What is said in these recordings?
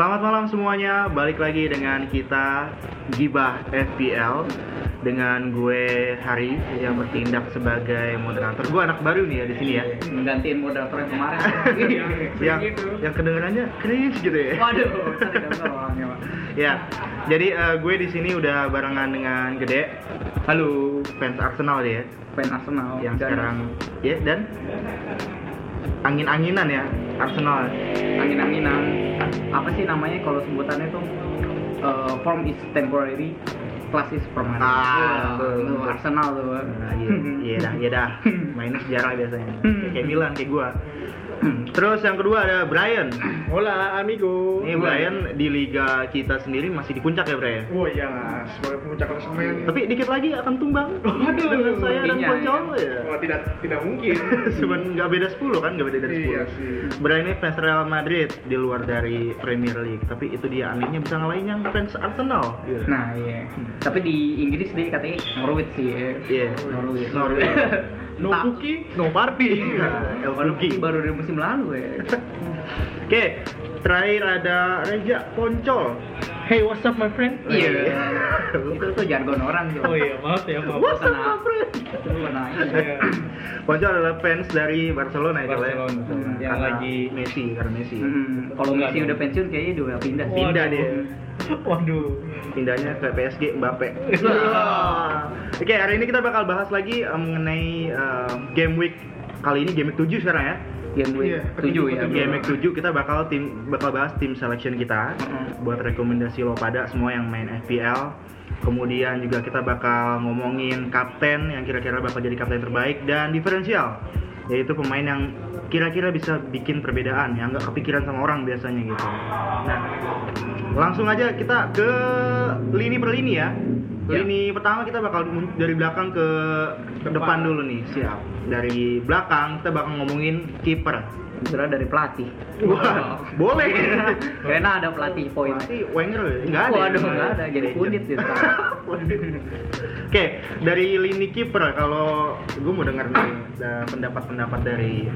Selamat malam semuanya, balik lagi dengan kita Gibah FPL dengan gue Hari yang bertindak sebagai moderator. Gue anak baru nih ya di sini ya. Menggantiin moderator yang kemarin. yang yang kedengarannya cringe gitu ya. Waduh, saya tidak tahu orangnya, Pak. Ya, jadi eh, gue di sini udah barengan dengan Gede. Halo, fans Arsenal dia Fans Arsenal. yang Dan sekarang ya dan angin-anginan ya Arsenal. angin-anginan. Apa sih namanya kalau sebutannya tuh? Eh, form is temporary, class is permanent. Ah, tuh, betul. Arsenal tuh. Nah, iya, iya dah, iya dah. Mainnya sejarah biasanya. Kayak Milan, kayak gua. Terus yang kedua ada Brian. Hola amigo. Ini Brian di liga kita sendiri masih di puncak ya, Brian. Oh iya lah, sebagai pemuncak klasemen. Tapi dikit lagi akan tumbang. Waduh, dengan saya dan intinya, Poncol ya. Oh, tidak tidak mungkin. Cuman nggak beda 10 kan, nggak beda dari 10. Iya sih. Brian ini fans Real Madrid di luar dari Premier League. Tapi itu dia anehnya bisa ngalahin yang fans Arsenal. Gitu. Nah, iya. Tapi di Inggris dia katanya Norwich sih. ya. Iya. Norwich. Norwich. No Tak- cookie, No party. Baru Fuki. baru dari musim lalu ya. Oke, terakhir ada Reja Poncol. Hey, what's up my friend? Iya. Itu tuh jargon orang tuh. Oh iya, maaf ya, maaf. What's up, my friend? Itu. Iya. Poncol adalah fans dari Barcelona itu ya. Barcelona, Hmm, yang karena lagi- Messi, karena Messi. Hmm, kalau Messi udah pensiun kayaknya dia udah pindah. sih. Pindah dia. Waduh. Pindahnya ke PSG Mbappe. Oke, hari ini kita bakal bahas lagi eh, mengenai eh, game week kali ini game week 7 sekarang ya. Game week Iya, 7 ya. Game week 7 kita bakal tim bakal bahas tim selection kita Mm-mm. buat rekomendasi lo pada semua yang main FPL. Kemudian juga kita bakal ngomongin kapten yang kira-kira bakal jadi kapten terbaik dan diferensial yaitu pemain yang kira-kira bisa bikin perbedaan yang nggak kepikiran sama orang biasanya gitu. Nah, langsung aja kita ke lini per lini ya. Ya. Lini pertama kita bakal dari belakang ke depan, Depan. dulu nih, siap. Dari belakang kita bakal ngomongin kiper. Kira dari pelatih. Wah, boleh. Karena ada pelatih poin. Pasti Wenger ya? Nggak ada. Waduh, nggak ada. Jadi pundit gitu. Oke, dari lini kiper kalau gue mau dengar nih da- pendapat-pendapat dari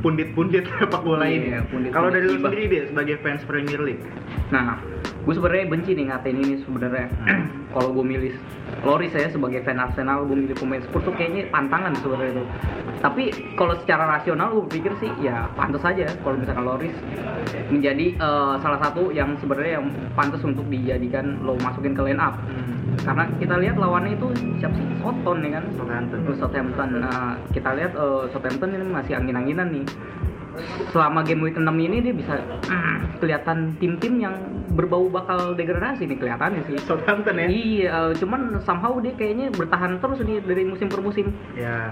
pundit-pundit sepak bola ini. Iya, Kalau dari lu sendiri deh sebagai fans Premier League. Nah, gue sebenarnya benci nih ngatain ini sebenarnya. Kalau gue milih Loris saya sebagai fan Arsenal, gue milih pemain Spurs tuh kayaknya pantangan sebenarnya itu. Tapi kalau secara rasional gue pikir sih ya pantas aja kalau misalkan Loris menjadi eh, salah satu yang sebenarnya yang pantas untuk dijadikan lo masukin ke line up. Karena kita lihat lawannya itu siapa sih? Soton ya kan? Southampton. Southampton. Nah, kita lihat eh, Southampton ini masih angin-anginan nih. Selama game week 6 ini dia bisa kelihatan tim-tim yang berbau bakal degradasi nih kelihatannya sih. Southampton ya. Iya, cuman somehow dia kayaknya bertahan terus nih dari musim per musim. Ya.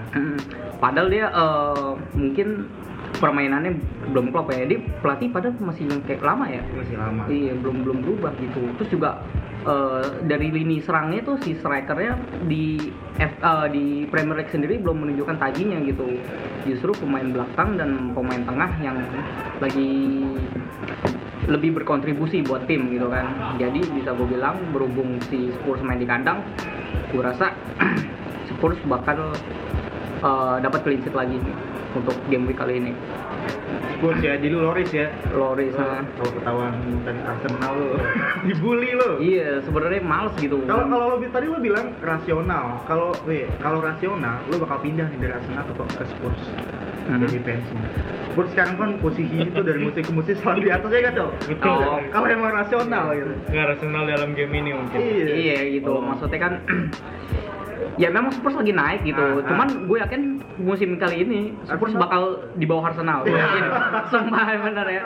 Padahal dia eh, mungkin permainannya belum klop ya. Dia pelatih padahal masih yang kayak lama ya. Masih lama. Iya, belum belum berubah gitu. Terus juga eh, dari lini serangnya tuh si strikernya di F, eh, di Premier League sendiri belum menunjukkan tajinya gitu. Justru pemain belakang dan pemain tengah yang lagi lebih berkontribusi buat tim gitu kan. Jadi bisa gue bilang berhubung si Spurs main di kandang, gue rasa Spurs bakal eh, dapat clean lagi nih untuk game week kali ini. Spurs ya, jadi lu Loris ya. Loris Lu nah. Kalau ketahuan dari Arsenal lu dibully lu. Iya, sebenarnya males gitu. Kalau kalau lo tadi lo bilang rasional, kalau weh, kalau rasional lo bakal pindah nih dari Arsenal ke, ke Spurs Mhm. jadi fansnya. Spurs sekarang kan posisinya itu dari musim ke musim selalu di atas ya kan Cok? Betul. Oh. Kalau emang rasional gitu. Nggak rasional dalam game ini mungkin. Iya. Iya gitu, Oh. maksudnya kan ya memang Spurs lagi naik gitu. Ah, ah. Cuman gue yakin musim kali ini Spurs Arsenal. bakal di bawah Arsenal. Gue Iya. yakin. Sumpah bener ya.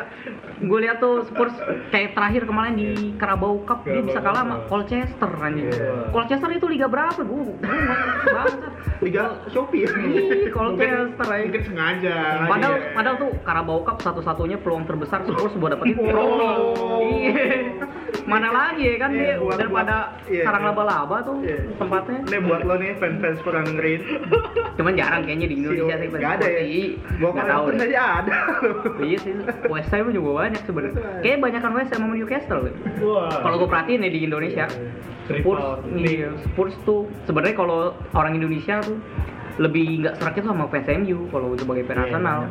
Gue lihat tuh Spurs kayak terakhir kemarin di Carabao Cup dia bisa kalah sama Colchester anjing. Iya. Colchester itu liga berapa? Gue banget. Liga Shopee. Ih, Colchester aja. Mungkin sengaja. Padahal, Iya. padahal tuh Carabao Cup satu-satunya peluang terbesar Spurs buat dapetin Oh. trofi. Iya. Mana lagi ya kan Iya, dia buat- daripada buat- iya, sarang iya. laba-laba tuh tempatnya. Ini buat lo nih fans-fans kurang dengerin. Cuman jarang kayaknya di Indonesia sih Gak ada ya. Gua tahu kalau deh. ada. Iya sih, West Ham juga banyak sebenarnya. Kayaknya banyak kan West Ham sama Newcastle. Kalau gue perhatiin ya di Indonesia, Spurs, Spurs tuh sebenarnya kalau orang Indonesia tuh lebih nggak serak itu sama fans MU kalau sebagai fans Iya, emang.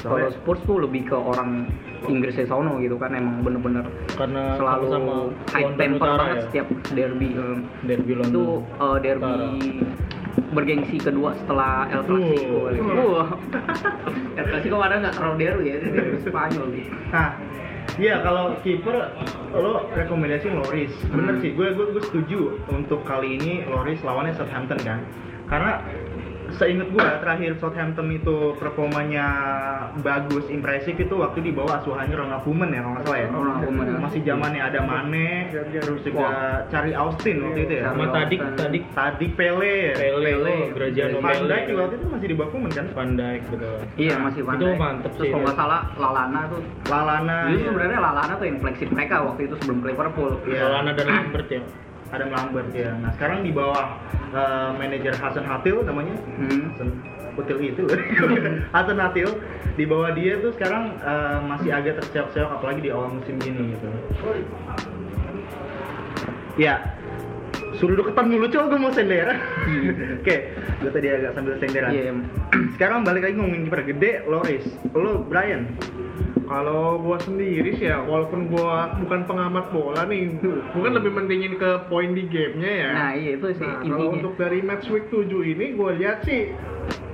Kalau Spurs tuh lebih ke orang Inggrisnya sono gitu kan emang bener-bener Karena selalu sama high temper Utara banget ya? setiap derby eh. Derby London. itu eh, derby bergengsi kedua setelah El Clasico kali. Wah. El Clasico padahal nggak terlalu derby ya, itu derby Spanyol gitu. Nah, iya kalau kiper lo rekomendasi Loris. Bener Hmm. sih, gue gue gue setuju untuk kali ini Loris lawannya Southampton kan. Karena seingat gue terakhir Southampton itu performanya bagus, impresif itu waktu di bawah asuhannya Ronald Koeman ya kalau nggak salah ya. Ronald Koeman, ya. Masih zamannya ada Mane, terus juga cari Austin waktu itu ya. Sama Tadik, Tadik, Tadi Pele ya. Pele, Pele. Graziano Van. Dijk juga waktu itu masih di bawah Koeman kan. Van Dijk betul. Iya masih Van Itu Dijk. mantep Terus sih. kalau nggak salah Lalana tuh. Lalana. Jadi ya. sebenarnya Lalana tuh yang flagship mereka waktu itu sebelum ke Liverpool. Iya. Lallana dan Lambert ya. Adam Lambert ya. Nah sekarang di bawah eh, manajer Hasan Hatil namanya. Hmm. Hasan Hatil itu. Hasan Hatil di bawah dia tuh sekarang eh, masih agak terseok-seok apalagi di awal musim gini gitu. Ya. Suruh deketan mulu cowok gue mau sender. Oke, gue tadi agak sambil senderan. Iya. Sekarang balik lagi ngomongin kiper gede, Loris. Lo Brian. Kalau gua sendiri sih ya, walaupun gua bukan pengamat bola nih, bukan lebih mentingin ke poin di gamenya ya. Nah iya itu sih Nah, kalau untuk dari match week 7 ini gua lihat sih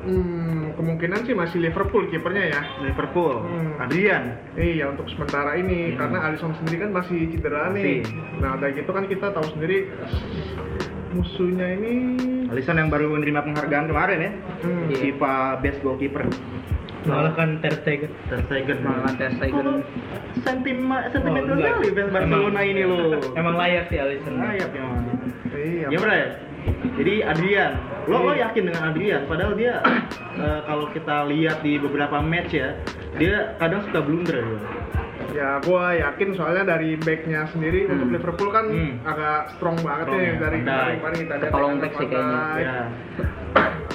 hmm, kemungkinan sih masih Liverpool kipernya ya. Liverpool. Hmm. Adrian. Iya untuk sementara ini Hmm. karena Alisson sendiri kan masih cedera nih. Nah dari gitu kan kita tahu sendiri musuhnya ini Alisson yang baru menerima penghargaan kemarin ya. hmm. FIFA Best Goalkeeper. Mengalahkan Ter Stegen. Ter Stegen. Malah Ter Stegen. Sentima, sentimental Oh, sekali fans Barcelona ini lo. Emang layak sih Alisson. Layak memang. iya. Ya? Jadi Adrian, lo lo yakin dengan Adrian? Padahal dia eh, kalau kita lihat di beberapa match ya, dia kadang suka blunder ya. Ya, gua yakin soalnya dari backnya sendiri Hmm. untuk Liverpool kan Hmm. agak strong banget Strong nih ya, dari kemarin kita lihat Ketolong ada back sih kayaknya. Ya,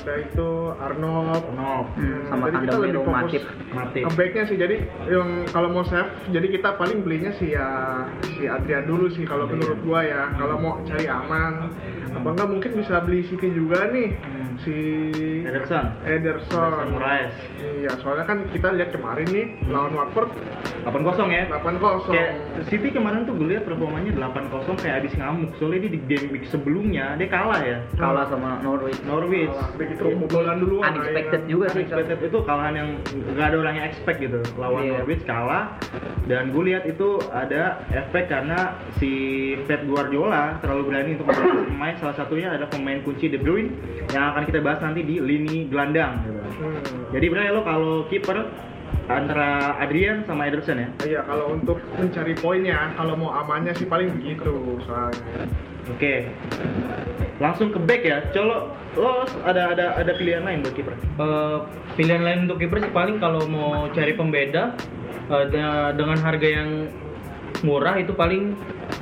Ada itu Arnold. no, Hmm, sama Jadi kita lebih fokus Matip. mati. ke backnya sih jadi yang kalau mau save jadi kita paling belinya si ya si Adrian dulu sih kalau menurut gua ya kalau mau cari aman apa enggak mungkin bisa beli Siki juga nih Hmm. Si Ederson. Ederson Ederson Moraes. iya soalnya kan kita lihat kemarin nih lawan Watford 8-0 ya. 8-0 Kayak City kemarin tuh gue lihat performanya 8-0 kayak habis ngamuk. Soalnya dia di game week sebelumnya dia kalah ya. Kalah sama Norwich. Norwich. begitu kebobolan duluan Unexpected juga sih. Unexpected itu kalahan yang nggak ada orang yang expect gitu lawan Iya. Norwich kalah dan gue lihat itu ada efek karena si Pep Guardiola terlalu berani untuk pemain salah satunya adalah pemain kunci De Bruyne yang akan kita bahas nanti di lini gelandang gitu. Hmm. Jadi berarti lo kalau kiper antara Adrian sama Ederson ya. Iya, kalau untuk mencari poinnya, kalau mau amannya sih paling begitu soalnya. Oke. Langsung ke back ya. Colo lo ada ada ada pilihan lain buat kiper? Eh, pilihan lain untuk kiper sih paling kalau mau cari pembeda da- dengan harga yang murah itu paling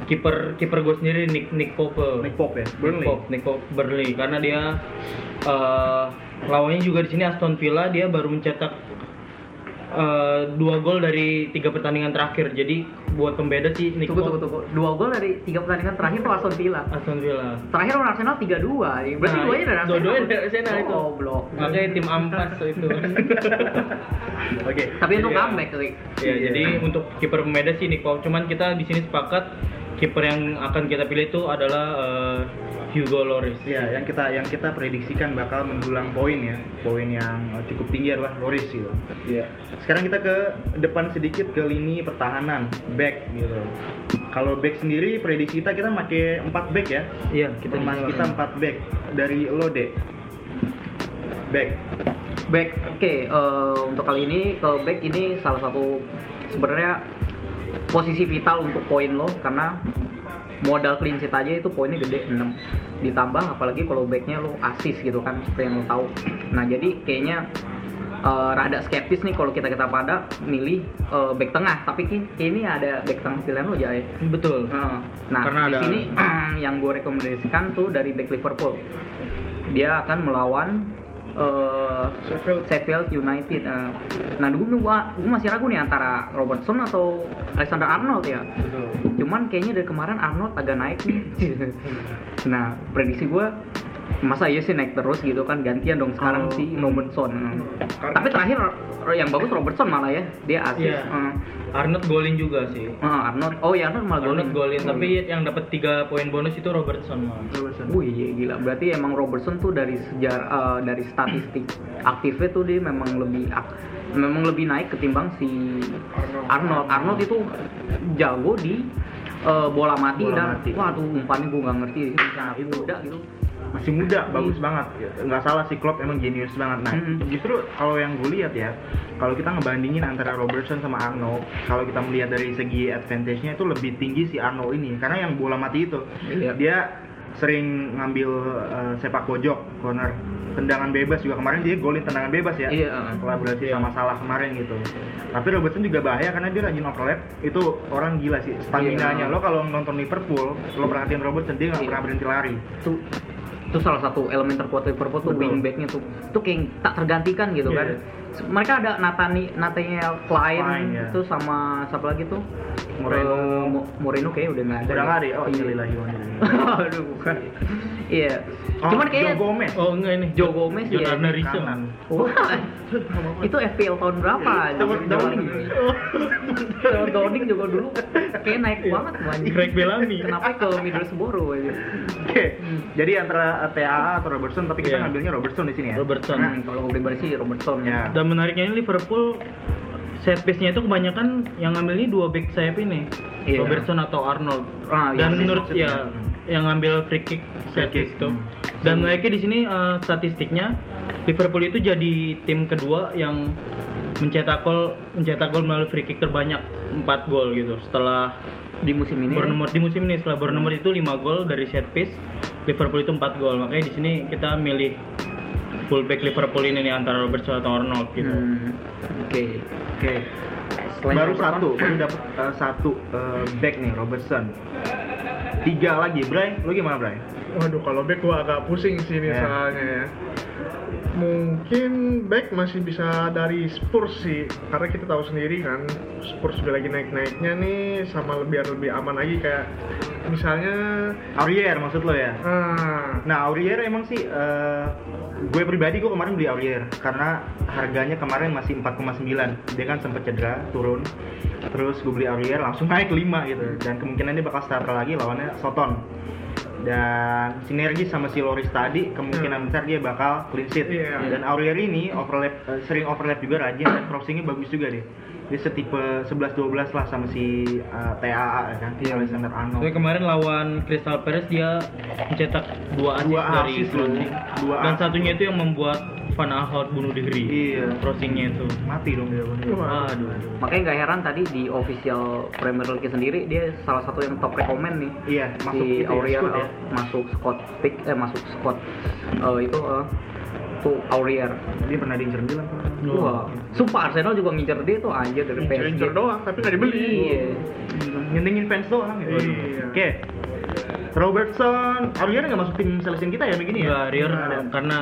kiper kiper gue sendiri Nick Nick Pope. Nick Pope ya. Nick Burnley. Pope, Nick Pope Burnley karena dia eh, lawannya juga di sini Aston Villa dia baru mencetak eh, dua gol dari tiga pertandingan terakhir jadi buat pembeda sih Nick Tunggu, tunggu, tunggu. Dua gol dari tiga pertandingan terakhir tuh Aston Villa. Aston Villa Terakhir lawan Arsenal 3-2. Berarti Nah, duanya dari Arsenal. dua-duanya dari Arsenal itu. Oh, blok. makanya tim ampas itu Oke. Tapi untuk Jadi ya. comeback tuh. Ya, Iya. jadi untuk kiper pembeda sih Nick. Cuman kita di sini sepakat kiper yang akan kita pilih itu adalah eh, Hugo Lloris. Ya, yang kita yang kita prediksikan bakal mendulang poin ya, poin yang eh, cukup tinggi adalah Loris gitu. Iya. Sekarang kita ke depan sedikit ke lini pertahanan, back gitu. Kalau back sendiri prediksi kita kita pakai 4 back ya. Iya, kita Kita di kita 4 back dari lo deh. Back. Back, oke. eh, untuk kali ini ke back ini salah satu sebenarnya posisi vital untuk poin lo karena modal clean sheet aja itu poinnya gede 6 ditambah apalagi kalau backnya lo assist gitu kan seperti yang lo tahu. Nah jadi kayaknya eh, rada skeptis nih kalau kita kita pada milih eh, back tengah. Tapi ini ada back tengah pilihan lo Jay Betul. Nah, nah Karena di ada- sini yang gue rekomendasikan tuh dari back Liverpool. Dia akan melawan eh, Sheffield Sheffield United. Eh, nah, dulu gua, gua masih ragu nih antara Robertson atau Alexander Arnold ya. Cuman kayaknya dari kemarin Arnold agak naik nih. nah, prediksi gua masa iya sih naik terus gitu kan gantian dong sekarang Oh. si Robertson Karena- tapi terakhir yang bagus Robertson malah ya dia asis Iya. Eh, Arnold golin juga sih eh, Arnold oh ya Arnold malah golin Arnold golin tapi yang dapat 3 poin bonus itu Robertson malah Wih iya, gila, berarti emang Robertson tuh dari sejarah eh, dari statistik aktifnya tuh dia memang lebih memang lebih naik ketimbang si Arnold. Arnold. Arnold itu jago di eh, bola mati Bola dan mati. waduh umpannya gue nggak ngerti sih bisa anak muda gitu. Masih muda bagus banget. Nggak salah si Klopp emang jenius banget. Nah Mm-mm. justru kalau yang gue lihat ya kalau kita ngebandingin antara Robertson sama Arnold kalau kita melihat dari segi advantage-nya itu lebih tinggi si Arnold ini. Karena yang bola mati itu Iya. dia sering ngambil eh, sepak pojok corner. Tendangan bebas juga. Kemarin dia golin tendangan bebas ya. Iya, uh. kolaborasi sama Salah kemarin gitu. Tapi Robertson juga bahaya karena dia rajin overlap. Itu orang gila sih stamina nya Iya. lo kalau nonton Liverpool lo perhatiin Robertson dia nggak Iya. pernah berhenti lari. Itu itu salah satu elemen terkuat Liverpool tuh wingbacknya tuh. Tuh kayak tak tergantikan gitu kan. Iya. Mereka ada Nathani Nathaniel Klein, Klein, ya. itu sama siapa lagi tuh? Moreno. Mo- Moreno kayaknya udah nggak ada. udah ya. nggak ada ya? oh Iya. iya lagi Aduh bukan. Iya. Oh, Cuman kayak Joe Gomez oh enggak ini Joe Gomez ya. Wah, itu FPL tahun berapa? Robert Downing. Robert Downing juga dulu kayak naik banget tuh anjing. Craig Bellamy. Kenapa ke Middlesbrough aja? Oke, jadi antara TAA atau Robertson, tapi kita Iya. ngambilnya Robertson di sini ya. Robertson. Hmm, kalau gue pribadi sih Robertson Ya. Dan menariknya ini Liverpool set piece-nya itu kebanyakan yang ngambil ini dua back sayap ini. Iya. Robertson atau Arnold. Ah, iya Dan sih, menurut maksudnya. ya yang ngambil free kick set piece itu. hmm. Dan mereka di sini eh, statistiknya Liverpool itu jadi tim kedua yang mencetak gol mencetak gol melalui free kick terbanyak 4 gol gitu. Setelah di musim ini. Bournemouth di musim ini setelah Bournemouth itu 5 gol dari set piece, Liverpool itu 4 gol. Makanya di sini kita milih fullback Liverpool ini nih antara Robertson atau Arnold gitu. Hmm, Oke. Oke. Selain baru Robertson, satu, baru dapat eh, satu eh, back nih Robertson. Tiga lagi, Bray. Lu gimana, Bray? Waduh, kalau back gua agak pusing sih nih Ya. soalnya ya. Mungkin back masih bisa dari Spurs sih, karena kita tahu sendiri kan Spurs juga lagi naik-naiknya nih, sama lebih lebih aman lagi kayak misalnya, Aurier maksud lo ya? ah, Nah, Aurier emang sih eh, gue pribadi gue kemarin beli Aurier karena harganya kemarin masih 4,9. Dia kan sempat cedera, turun. Terus gue beli Aurier langsung naik 5 gitu. Dan kemungkinan dia bakal starter lagi lawannya Soton. Dan sinergi sama si Loris tadi kemungkinan besar dia bakal clean sheet. Iya. Dan Aurier ini overlap eh, sering overlap juga rajin dan crossingnya bagus juga deh. Dia setipe 11-12 lah sama si eh, TAA kan, Iya. Alexander Arnold. Tapi kemarin lawan Crystal Palace dia mencetak dua assist Dua dari crossing. Dua Dan satunya itu yang membuat Van Aanholt bunuh diri. Iya. Crossingnya itu. Mati dong dia. bener. Wah. Aduh. Makanya nggak heran tadi di official Premier League sendiri dia salah satu yang top recommend nih. Iya, masuk si ya, Aurier ya. masuk squad pick eh masuk squad eh, itu eh, tuh Aurier. Dia pernah diincer bilang Oh. Wah, sumpah Arsenal juga ngincer dia tuh anjir dari PSG. incer doang, tapi nggak dibeli. Iya. Nyenengin fans doang gitu. Iya. Oke. Robertson, Aurier nggak masuk tim selection kita ya begini ya? Enggak, Rier Nggak ada. karena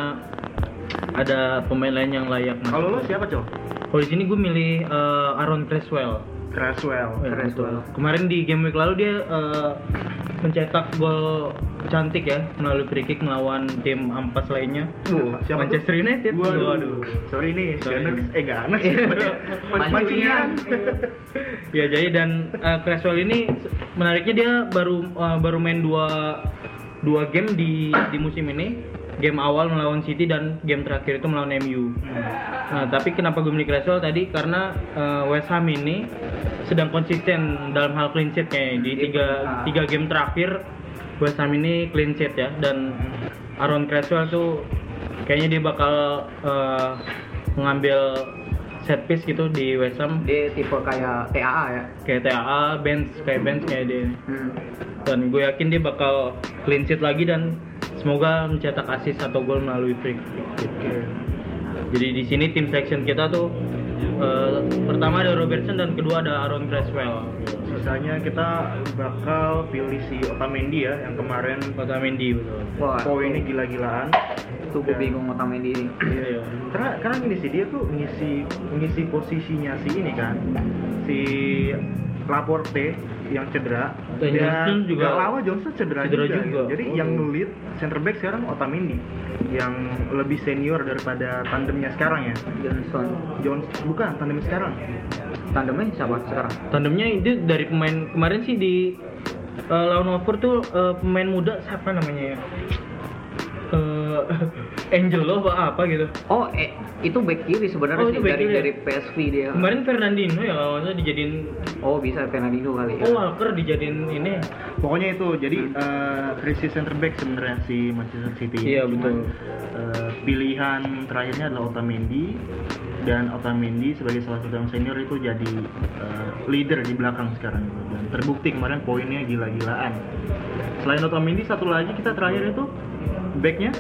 ada pemain lain yang layak masuk. Kalau lo siapa, Cok? Kalau di sini gue milih eh, Aaron Creswell. Cresswell. Ya, Creswell. betul. Kemarin di game week lalu dia eh, mencetak gol cantik ya melalui free kick melawan tim ampas lainnya. Siapa- siapa Manchester tuh? United. Waduh. Waduh. Sorry nih, Sorry. Gunners. Eh, Gunners. Mancunian. ya jadi dan eh, Creswell ini menariknya dia baru eh, baru main dua dua game di di musim ini. Game awal melawan City dan game terakhir itu melawan MU. Nah, tapi kenapa gue milih Creswell tadi karena eh, West Ham ini sedang konsisten dalam hal clean sheet kayaknya di tiga, tiga game terakhir West Ham ini clean sheet ya dan Aaron Creswell tuh kayaknya dia bakal eh, mengambil set piece gitu di West Ham Dia tipe kayak TAA ya. kayak TAA, bench kayak bench kayak dia Hmm. dan gue yakin dia bakal clean sheet lagi dan semoga mencetak assist atau gol melalui free kick. Oke. Jadi di sini tim section kita tuh eh, pertama ada Robertson dan kedua ada Aaron Creswell. Sisanya kita bakal pilih si Otamendi ya, yang kemarin Otamendi betul. Wah, poinnya gila-gilaan. Itu gue bingung Otamendi ini. Iya. Karena karena gini sih dia tuh ngisi ngisi posisinya si ini kan si Laporte yang cedera Dan Johnson juga- nggak lawa Johnson cedera, cedera juga, juga. gitu. jadi Oh. yang lead center back sekarang Otamendi yang lebih senior daripada tandemnya sekarang ya Johnson Jones bukan tandem sekarang tandemnya siapa sekarang Tandemnya itu dari pemain kemarin sih di eh, lawan Watford tuh eh, pemain muda siapa namanya ya? Eh, Angelo apa apa gitu. oh eh itu back kiri sebenarnya Oh, sih dari kiri ya? dari PSV dia Kemarin Fernandinho ya lawannya dijadiin oh bisa Fernandinho kali ya oh Walker dijadiin ini. pokoknya itu jadi eh, krisis center back sebenarnya si Manchester City Iya, Cuman, betul. eh, pilihan terakhirnya adalah Otamendi dan Otamendi sebagai salah satu yang senior itu jadi eh, leader di belakang sekarang gitu. dan terbukti kemarin poinnya gila-gilaan selain Otamendi satu lagi kita terakhir itu backnya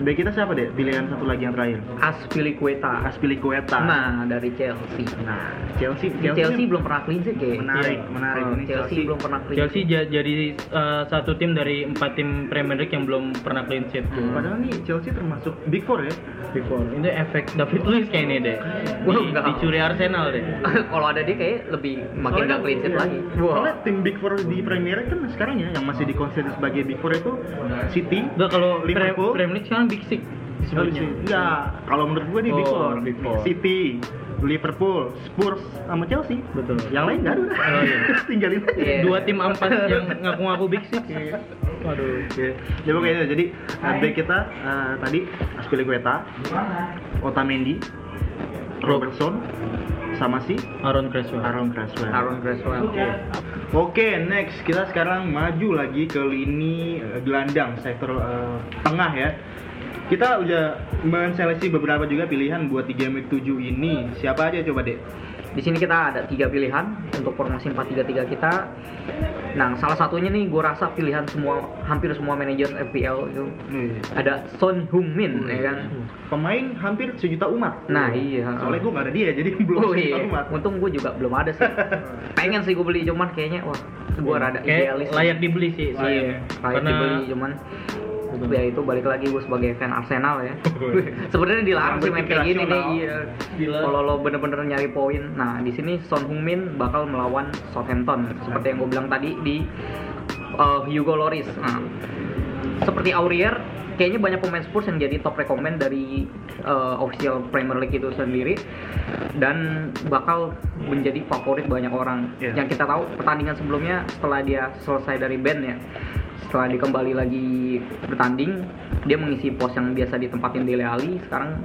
back kita siapa deh pilihan satu lagi yang terakhir Aspilicueta Aspilicueta nah dari Chelsea nah Chelsea Di Chelsea belum pernah clean sheet kayak menarik Iya. menarik Oh, ini Chelsea, belum pernah clean Chelsea ja- jadi eh, satu tim dari empat tim Premier League yang belum pernah clean sheet. Hmm. Padahal nih Chelsea termasuk Big Four ya. Big Four. Itu efek David Luiz kayaknya deh. Wah, Di- enggak. dicuri Arsenal deh. kalau ada dia kayak lebih makin Soalnya- gak clean sheet iya. lagi Soalnya tim Big Four di Premier League kan sekarang ya yang masih dikonsider sebagai Big Four itu City, Udah kalau Liverpool, Premier League sekarang Big Six disebutnya. Enggak, kalau menurut gue di Big Oh, Four. Big Four. City, Liverpool, Spurs, sama Chelsea. Betul. Yang lain nggak ada. Oh, iya. Tinggalin aja. Iya. Dua tim ampas yang ngaku-ngaku Big Six. Waduh. Oke, jadi pokoknya itu. Jadi uh, back kita uh, tadi Aspilicueta, Otamendi, Robertson, sama si Aaron Creswell. Aaron Creswell. Aaron Creswell Oke, next kita sekarang maju lagi ke lini eh, gelandang sektor eh, tengah ya. Kita udah menseleksi beberapa juga pilihan buat di game week 7 ini. Siapa aja coba, Dek? Di sini kita ada tiga pilihan untuk formasi 4-3-3 kita. Nah, salah satunya nih gue rasa pilihan semua hampir semua manajer FPL itu ada Son Heung-min ya kan. Pemain hampir sejuta umat. Nah, iya. Soalnya gue nggak ada dia, jadi belum Oh sejuta iya, umat. untung gue juga belum ada sih. Pengen sih gue beli cuman kayaknya wah gue rada Kayak idealis. layak dibeli sih. Iya, sayangnya. layak dibeli cuman ya itu balik lagi gue sebagai fan Arsenal ya. Sebenarnya dilarang sih main kayak gini nih. Iya. Kalau lo bener-bener nyari poin, nah di sini Son Heung-min bakal melawan Southampton seperti yang gue bilang tadi di uh, Hugo Lloris. Nah, seperti Aurier, kayaknya banyak pemain Spurs yang jadi top recommend dari uh, official Premier League itu sendiri dan bakal menjadi favorit banyak orang. Iya. Yang kita tahu pertandingan sebelumnya setelah dia selesai dari band ya, setelah dia kembali lagi bertanding, dia mengisi pos yang biasa ditempatin Dele Alli. Sekarang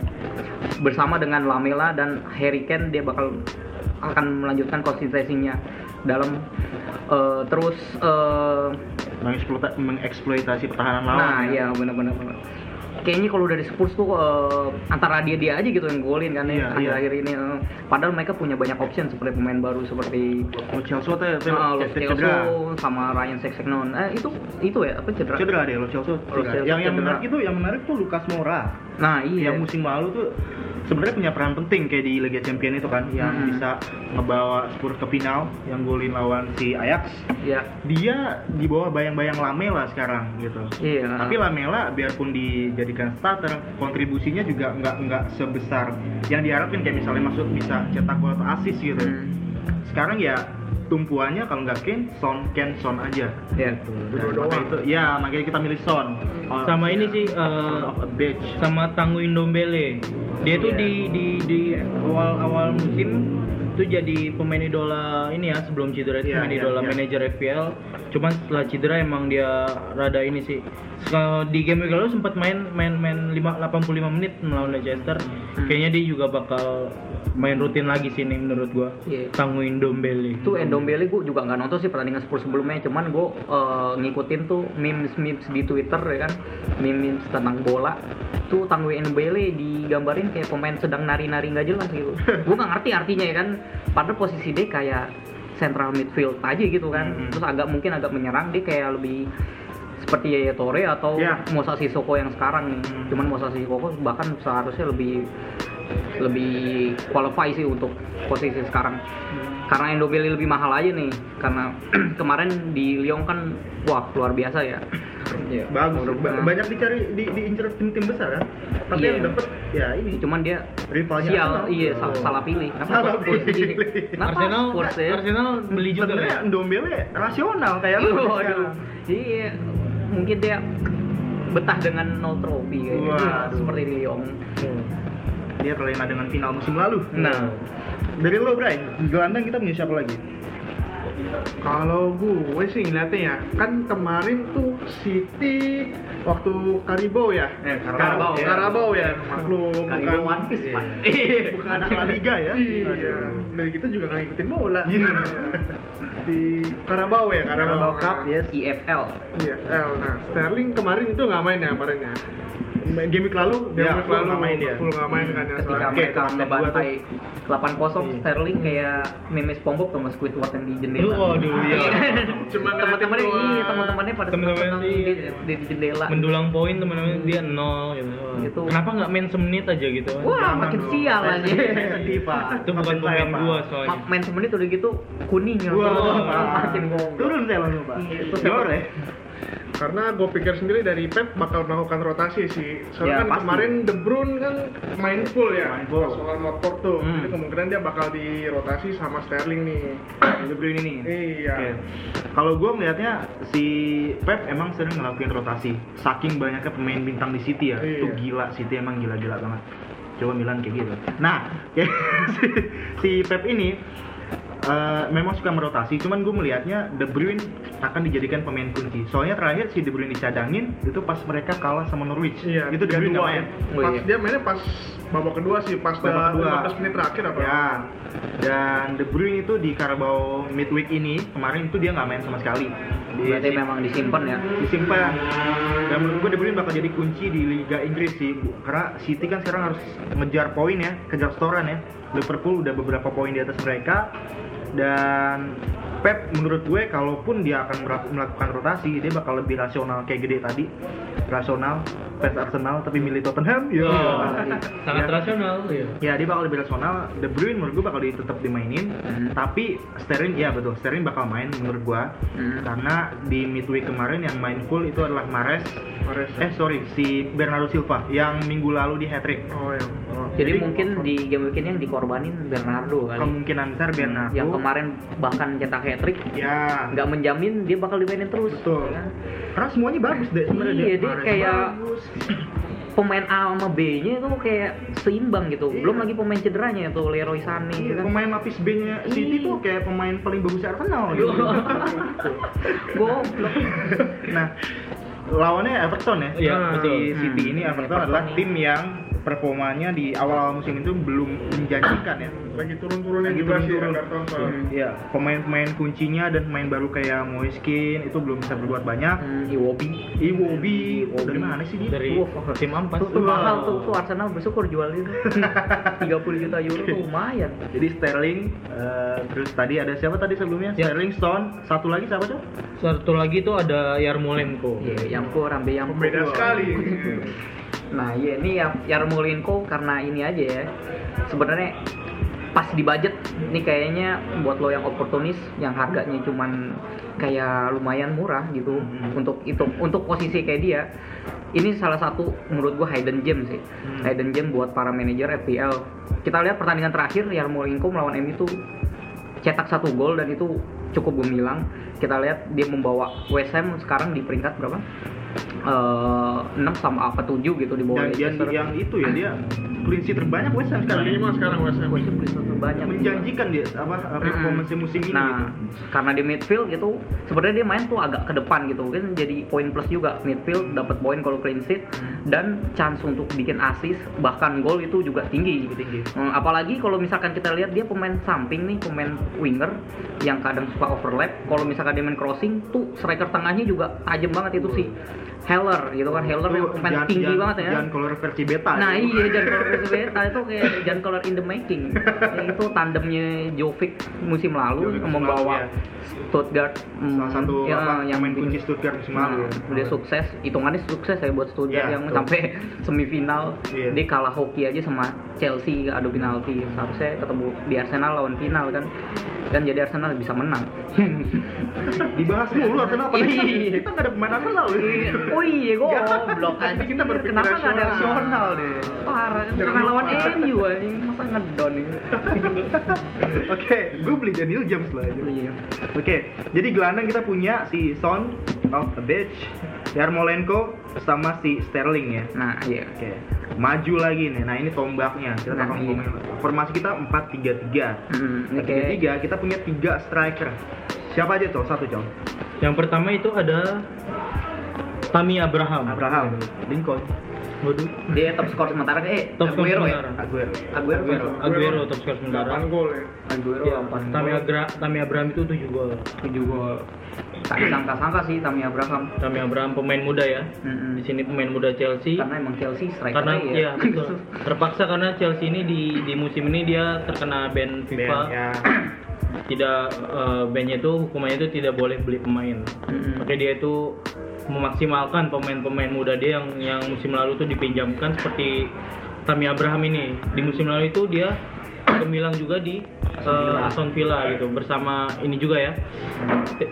bersama dengan Lamela dan Harry Kane dia bakal akan melanjutkan konsistensinya dalam uh, terus uh, Mengeksploita- mengeksploitasi pertahanan lawan. Nah, ya. iya benar-benar. Kayaknya kalau dari Spurs tuh eh, antara dia dia aja gitu yang golin kan Iya, ya iya. akhir-akhir ini. eh. Padahal mereka punya banyak option seperti pemain baru seperti Lo Chelsea tuh uh, Lo cedera. Celso sama Ryan Sessegnon. Eh itu itu ya apa cedera? Cedera deh lo. Celso Yang yang menarik itu yang menarik tuh Lucas Moura. Nah, iya. yang musim lalu tuh sebenarnya punya peran penting kayak di Liga Champions itu kan yang Hmm. bisa ngebawa Spurs ke final yang golin lawan si Ajax Iya. dia di bawah bayang-bayang Lamela sekarang gitu Iya. tapi Lamela biarpun dijadikan starter kontribusinya juga nggak nggak sebesar yang diharapin kayak misalnya masuk bisa cetak gol atau assist gitu Hmm. sekarang ya tumpuannya kalau nggak Kane Son Kane Son aja Iya. Dan makanya itu ya makanya kita milih Son Oh, Sama ini sih son of a bitch sama Tanguy Ndombele. Dia tuh Iya. di di di awal awal musim itu jadi pemain idola ini ya sebelum cedera itu Iya, pemain iya, idola iya. manajer FPL. Cuman setelah cedera emang dia rada ini sih. Kalau di game week lalu sempat main main main 5 85 menit melawan Leicester. Hmm. Kayaknya dia juga bakal main rutin lagi sini menurut gua. Tanguy Ndombele. itu Endombele gue juga nggak nonton sih pertandingan Spurs sebelumnya cuman gue ngikutin tuh memes memes di Twitter ya kan memes tentang bola tuh Tanguy Endombele digambarin kayak pemain sedang nari-nari nggak jelas gitu gue nggak ngerti artinya ya kan padahal posisi dia kayak central midfield aja gitu kan Mhm. terus agak mungkin agak menyerang dia kayak lebih seperti Yaya Toure atau Ya. Musa Sissoko yang sekarang nih Hmm. cuman Musa Sissoko bahkan seharusnya lebih lebih qualify sih untuk posisi sekarang karena Endobeli lebih mahal aja nih karena kemarin di Lyon kan wah luar biasa ya Iya. bagus Ba- banyak dicari di diincer tim-tim besar kan tapi Iya. yang dapet ya ini Cuman dia rivalnya sial, Arsenal. iya Oh. salah, salah pilih. Kenapa Salah pilih. Kenapa Arsenal ya? Arsenal beli juga ya Ndombele rasional kayak lu sekarang. Iya, mungkin dia betah dengan nol trofi kayaknya. Waduh. Seperti Lyon. dia terlena dengan final musim lalu Nah, dari lo Brian gelandang kita punya siapa lagi Kalau gue sih ngeliatnya ya, kan kemarin tuh City waktu Carabao ya. Eh, Carabao, ya. Carabao ya, maklum. Carabao bukan- One Piece. Iya. bukan anak La Liga ya Iya. Dari kita juga nggak ngikutin bola. Di Carabao ya, Carabao, Carabao Cup yes IFL. Iya, L. Nah, Sterling kemarin itu nggak main ya kemarin ya. week lalu Dia ya, nggak main dia Full nggak main kan ya. Ketika mereka ngebantai 8-0 Iya. Sterling kayak meme SpongeBob sama Squidward yang di jendela. Waduh, iya. Cuma teman-temannya iya, teman-temannya pada iya. di, di, di jendela. mendulang poin teman-teman dia nol gitu. Gitu. Kenapa nggak main semenit aja gitu? Wah, Jangan makin dong. sial aja. sedih, saya sedih pak Itu bukan pemain gua soalnya. Ma- main semenit udah gitu kuning ya. Wah, makin goblok. turun saya langsung pak Iya, itu ya Karena gue pikir sendiri dari Pep bakal melakukan rotasi sih. Ya, Soalnya kan pasti. kemarin De Bruyne kan main full ya. Main full. Lawan Watford tuh. Hmm. Jadi kemungkinan dia bakal dirotasi sama Sterling nih. De Bruyne ini Iya. Oke. Kalau gue melihatnya si Pep emang sering ngelakuin rotasi. Saking banyaknya pemain bintang di City ya, Iya. itu gila City emang gila-gila banget. Coba Milan kayak gitu. Nah, si, si Pep ini eh, memang suka merotasi. Cuman gue melihatnya De Bruyne akan dijadikan pemain kunci. Soalnya terakhir si De Bruyne dicadangin itu pas mereka kalah sama Norwich. Iya, itu De Bruyne nggak 3-2 main. Oh, Pas iya. dia mainnya pas babak kedua sih, pas Babak kedua. 15 menit terakhir apa? Ya. Dan De Bruyne itu di Carabao midweek ini kemarin itu dia nggak main sama sekali. Di- Berarti memang disimpan ya. disimpan dan menurut gue De Bruyne bakal jadi kunci di Liga Inggris sih karena City kan sekarang harus ngejar poin ya kejar setoran ya Liverpool udah beberapa poin di atas mereka dan Pep menurut gue kalaupun dia akan melakukan rotasi dia bakal lebih rasional kayak gede tadi rasional fans Arsenal tapi milih Tottenham ya Oh, sangat Ya. rasional ya. Ya dia bakal lebih rasional. De Bruyne menurut gue bakal di- tetap dimainin. Hmm. Tapi Sterling ya betul. Sterling bakal main menurut gue. Hmm. Karena di midweek kemarin yang main full itu adalah Mares. Mahrez. Eh sorry si Bernardo Silva yang minggu lalu di hat trick. Oh ya. Oh. Jadi, mungkin di game weekend yang dikorbanin Bernardo kali. kemungkinan besar Bernardo. Yang kemarin bahkan cetak hat trick Ya. nggak menjamin dia bakal dimainin terus. Betul. ya kan? Karena semuanya bagus deh sebenarnya. Iya, dia kayak bagus. pemain A sama B-nya itu kayak seimbang gitu. Iya. Belum lagi pemain cederanya itu Leroy Sané Iya, gitu kan. pemain lapis B-nya City Iya. tuh kayak pemain paling bagus Arsenal gitu. Goblok. nah, lawannya Everton ya. Iya, Nah, betul. Di City Hmm, ini Everton Everton adalah ini. tim yang performanya di awal-awal musim itu belum menjanjikan ya. Lagi turun-turunnya Lagi juga sih turun-turun. Everton soalnya. Iya, pemain-pemain kuncinya dan pemain baru kayak Moiskin itu belum bisa berbuat banyak. Hmm, Iwobi. Iwobi, dari mana sih dia? Dari tim ampas. Tuh, tuh mahal tuh, tuh Arsenal bersyukur jual itu. 30 juta euro tuh lumayan. Jadi Sterling, eh, terus tadi ada siapa tadi sebelumnya? Ya. Sterling, Stone, satu lagi siapa tuh? Satu lagi tuh ada Yarmolenko. Iya, yang Rambe yang Pembeda sekali. Nah, iya ini ya Yarmolenko karena ini aja ya. Sebenarnya pas di budget ini kayaknya buat lo yang oportunis yang harganya cuman kayak lumayan murah gitu Hmm. untuk itu untuk posisi kayak dia. Ini salah satu menurut gua hidden gem sih. Hmm. Hidden gem buat para manajer FPL. Kita lihat pertandingan terakhir Yarmolenko melawan MU itu cetak satu gol dan itu cukup gemilang. Kita lihat dia membawa West Ham sekarang di peringkat berapa? Eh, 6 sama apa 7 gitu di bawah Dan yang, Leicester. yang itu ya dia clean sheet terbanyak West Ham sekarang. Kelima sekarang West Ham. West Ham Leicester terbanyak. Menjanjikan dia apa performance musim ini nah, gitu. karena di midfield gitu, sebenarnya dia main tuh agak ke depan gitu, kan jadi poin plus juga midfield dapat poin kalau clean sheet Hmm. dan chance untuk bikin assist bahkan gol itu juga tinggi. Tinggi. Hmm, apalagi kalau misalkan kita lihat dia pemain samping nih, pemain winger yang kadang suka overlap. Kalau misalkan dia main crossing tuh striker tengahnya juga tajam banget itu sih. Heller gitu kan, Heller yang Itu pemain Jan- tinggi Jan- banget ya. Jan Color versi beta. Nah itu. iya Jan Color versus Beta itu kayak Jan Color in the making. Itu tandemnya Jovic musim lalu Jovic membawa lalu, ya. Stuttgart hmm, Salah satu ya, apa, yang pemain kunci Stuttgart musim Nah, ya. dia sukses, hitungannya sukses ya buat Stuttgart Iya, yang betul. sampai semifinal Iya. dia kalah hoki aja sama Chelsea adu penalti. Seharusnya ketemu di Arsenal lawan final kan. kan jadi Arsenal bisa menang Dibahas dulu Arsenal apa Iya. kita nggak ada pemain Arsenal. oh iya goblok Nanti kita berpikir kenapa nggak ada. Arsenal deh parah karena lawan. MU anjing masa ngedon ini Oke, gue beli Daniel James lah. aja. Oke, jadi gelandang kita punya si Son of a Bitch, Yarmolenko sama si Sterling ya. nah iya Oke, maju lagi nih. Nah ini tombaknya. Kita Nah, iya. formasi kita 4-3-3. Hmm, ini kayak 4-3-3 kita punya tiga striker. Siapa aja tuh? Satu Cong. Yang pertama itu ada Tammy Abraham. Abraham, Lincoln, Waduh. dia top skor sementara eh Top skor Aguero ya sementara. Aguero. Aguero Aguero, Aguero top skor sementara. 8 gol ya Aguero Ya, empat Tammy, gol. Agra, Tammy Abraham itu 7 gol. tujuh gol tak disangka-sangka sih Tammy Abraham Tammy Abraham pemain muda ya. Di sini pemain muda Chelsea. karena emang Chelsea striker Karena ya ya betul. Terpaksa karena Chelsea ini di di musim ini dia terkena ban FIFA. Ben, ya. Tidak eh, ban-nya itu hukumannya itu tidak boleh beli pemain. Mm-mm. Makanya dia itu memaksimalkan pemain-pemain muda dia yang yang musim lalu tuh dipinjamkan seperti Tammy Abraham ini. Di musim lalu itu dia gemilang juga di eh, Aston Villa gitu bersama ini juga ya.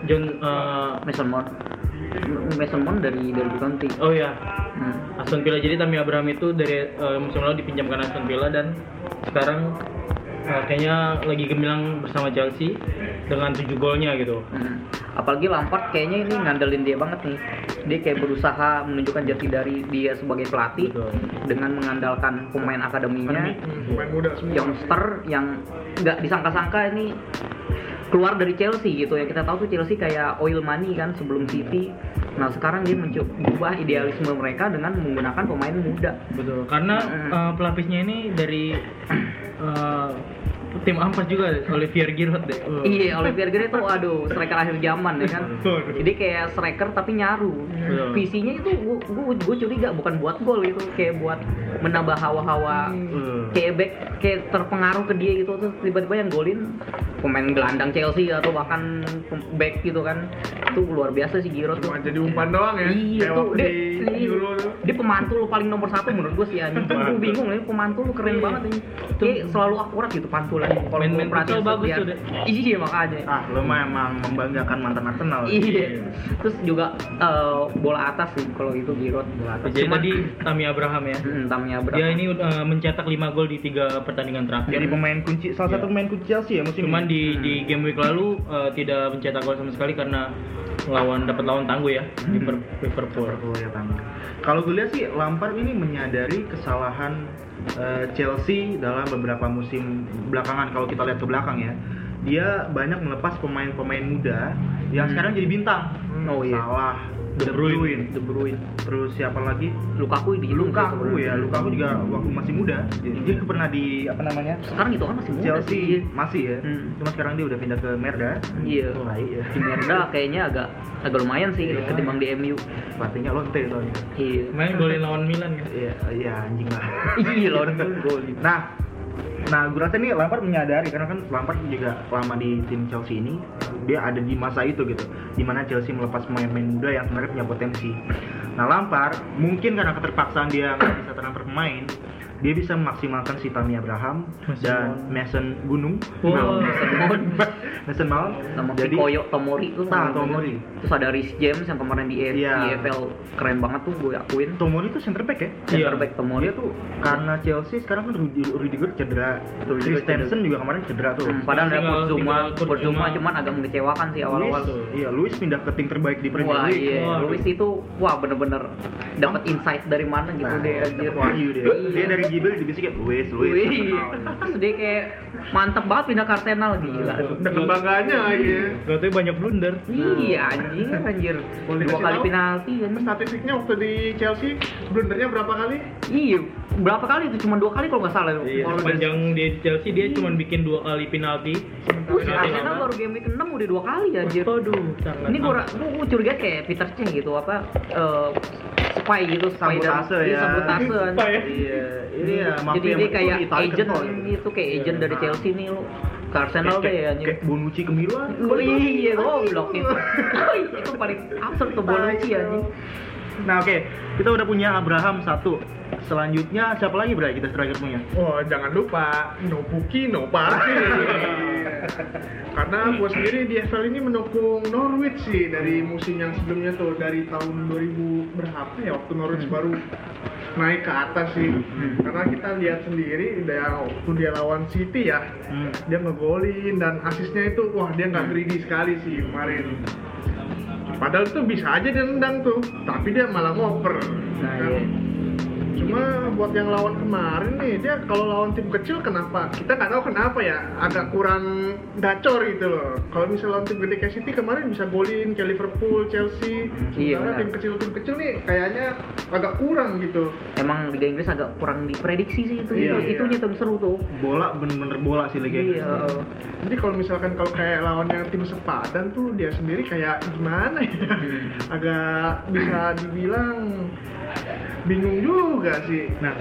John eh, Mason Mount Mason Mount dari dari County oh ya, hmm. Aston Villa jadi Tammy Abraham itu dari eh, musim lalu dipinjamkan Aston Villa dan sekarang kayaknya lagi gemilang bersama Chelsea dengan 7 golnya gitu. Hmm. apalagi Lampard kayaknya ini ngandelin dia banget nih dia kayak berusaha menunjukkan jati dari dia sebagai pelatih Betul. dengan mengandalkan pemain akademinya Hmm, pemain muda semua youngster yang nggak disangka-sangka ini keluar dari Chelsea gitu ya kita tahu tuh Chelsea kayak oil money kan sebelum City nah sekarang dia mencoba idealisme mereka dengan menggunakan pemain muda Betul. Karena Mm. eh, pelapisnya ini dari eh, tim ampas juga Olivier Giroud deh. Oh. Iya, Olivier Giroud itu aduh striker akhir zaman ya kan. Jadi kayak striker tapi nyaru. Betul. Visinya itu gua, gua, gua curiga bukan buat gol itu, kayak buat menambah hawa-hawa Eh. kayak back kayak terpengaruh ke dia gitu terus tiba-tiba yang golin pemain gelandang Chelsea atau bahkan back gitu kan. Itu luar biasa sih Giroud tuh. cuma jadi umpan doang ya Iya kayak tuh, waktu dia, di dia, Euro tuh dia pemantul paling nomor satu menurut gue sih anjing. Gue bingung nih pemantul lu keren banget ini. Kayak selalu akurat gitu pantulan. Kalau perhatiin futsal bagus tuh, Dek. Iya makanya. Ah, lo mah emang membanggakan mantan Arsenal. Iya. Terus juga eh, bola atas sih kalau itu Giroud. Bola atas. Jadi Cuman- tadi Tammy Abraham ya. Hmm, Tamnya berapa? Dia ini udah mencetak 5 gol di tiga pertandingan terakhir. Jadi pemain kunci salah Iya. satu pemain kunci Chelsea ya musim Cuman di di game week lalu eh, tidak mencetak gol sama sekali karena lawan dapat lawan tangguh ya Liver- Liverpool. Liverpool ya Tang. Kalau gue lihat sih Lampard ini menyadari kesalahan eh, Chelsea dalam beberapa musim belakangan kalau kita lihat ke belakang ya. Dia banyak melepas pemain-pemain muda yang Hmm. sekarang jadi bintang. Oh, iya. Salah, De Bruyne. De Bruyne. Terus siapa lagi? Lukaku di Lukaku ya, Lukaku juga waktu masih muda. Dia pernah di apa namanya? Sekarang itu kan masih muda Chelsea sih. masih ya. Hmm. Cuma sekarang dia udah pindah ke Merda. Iya. Oh, baik ya. Di Merda kayaknya agak agak lumayan sih Iya. ketimbang di MU. Pelatihnya lonte soalnya. Iya. Main golin lawan Milan kan. Iya, iya anjing lah. Iya lawan gol. Nah, nah gue rasa nih Lampard menyadari karena kan Lampard juga lama di tim Chelsea ini dia ada di masa itu gitu, di mana Chelsea melepas pemain-pemain muda yang sebenarnya punya potensi. Nah Lampard mungkin karena keterpaksaan dia nggak bisa transfer pemain, dia bisa memaksimalkan si Tammy Abraham Mason dan. Mason Gunung, Wow. Mason Mount. Mason Mount. Sama Jadi Koyo Tomori tuh. Nah, Tomori. Terus ada Rhys James yang kemarin di, Iya. EFL keren banget tuh gue akuin. Tomori itu center back ya? Iya. Center back Tomori Dia tuh karena Chelsea sekarang kan Rudi- Rudiger cedera, Christensen juga kemarin cedera tuh. Hmm, padahal ada Kurzuma Kurzuma. cuman agak mengecewakan sih awal-awal. Iya, Luis pindah ke tim terbaik di Premier League. iya. Luis itu wah bener-bener dapat insight dari mana gitu Nah, deh anjir. dapet wahyu dia. Iya. Gibel dibisikin Luis, Luis. Terus dia kayak mantep banget pindah ke Arsenal gila. udah kebanggaannya lagi ya Gak tau banyak blunder. Iya anjir anjir. Boleh Dua kali tahu? penalti kan. statistiknya waktu di Chelsea blundernya berapa kali Iya, berapa kali itu cuma dua kali kalau nggak salah. Iya, Kalau sepanjang di Chelsea dia cuma bikin dua kali penalti. Arsenal baru game week 6 udah dua kali anjir. Waduh, sangat. Ini gua, gua, gua curiga kayak Peter Cech gitu apa eh spy gitu spy dan- Sabotase iya, ya. sabotase anjir. Spy ya? Iya, ini ya mafia Jadi dia kayak agent itu kayak Iya. agent dari Chelsea nih lu ke Arsenal deh anjir. Kayak Bonucci ke Milan. Oh, iya, goblok itu. itu paling absurd tuh Bonucci anjing. Nah oke, kita udah punya Abraham satu. Selanjutnya siapa lagi Bray kita striker punya? oh jangan lupa no puki no parkir Karena gue sendiri di FL ini mendukung Norwich sih dari musim yang sebelumnya tuh dari tahun 2000 berapa ya waktu Norwich baru naik ke atas sih. Karena kita lihat sendiri dia waktu dia lawan City ya, Hmm. dia ngegolin dan asisnya itu wah dia nggak greedy sekali sih kemarin. Padahal tuh bisa aja dia nendang tuh, tapi dia malah ngoper. Nah, Kan? Cuma buat yang lawan kemarin nih, dia kalau lawan tim kecil kenapa? Kita nggak tahu kenapa ya, agak kurang gacor gitu loh. Kalau misalnya lawan tim gede kayak City kemarin bisa golin kayak Liverpool, Chelsea. Iya, Sementara benar. tim kecil tim kecil nih kayaknya agak kurang gitu. Emang Liga Inggris agak kurang diprediksi sih itu. Iya, itu iya. itu seru tuh. Bola bener-bener bola sih Liga Inggris. Iya. Jadi kalau misalkan kalau kayak lawan yang tim sepadan tuh dia sendiri kayak gimana ya? Agak bisa dibilang bingung juga sih. Nah,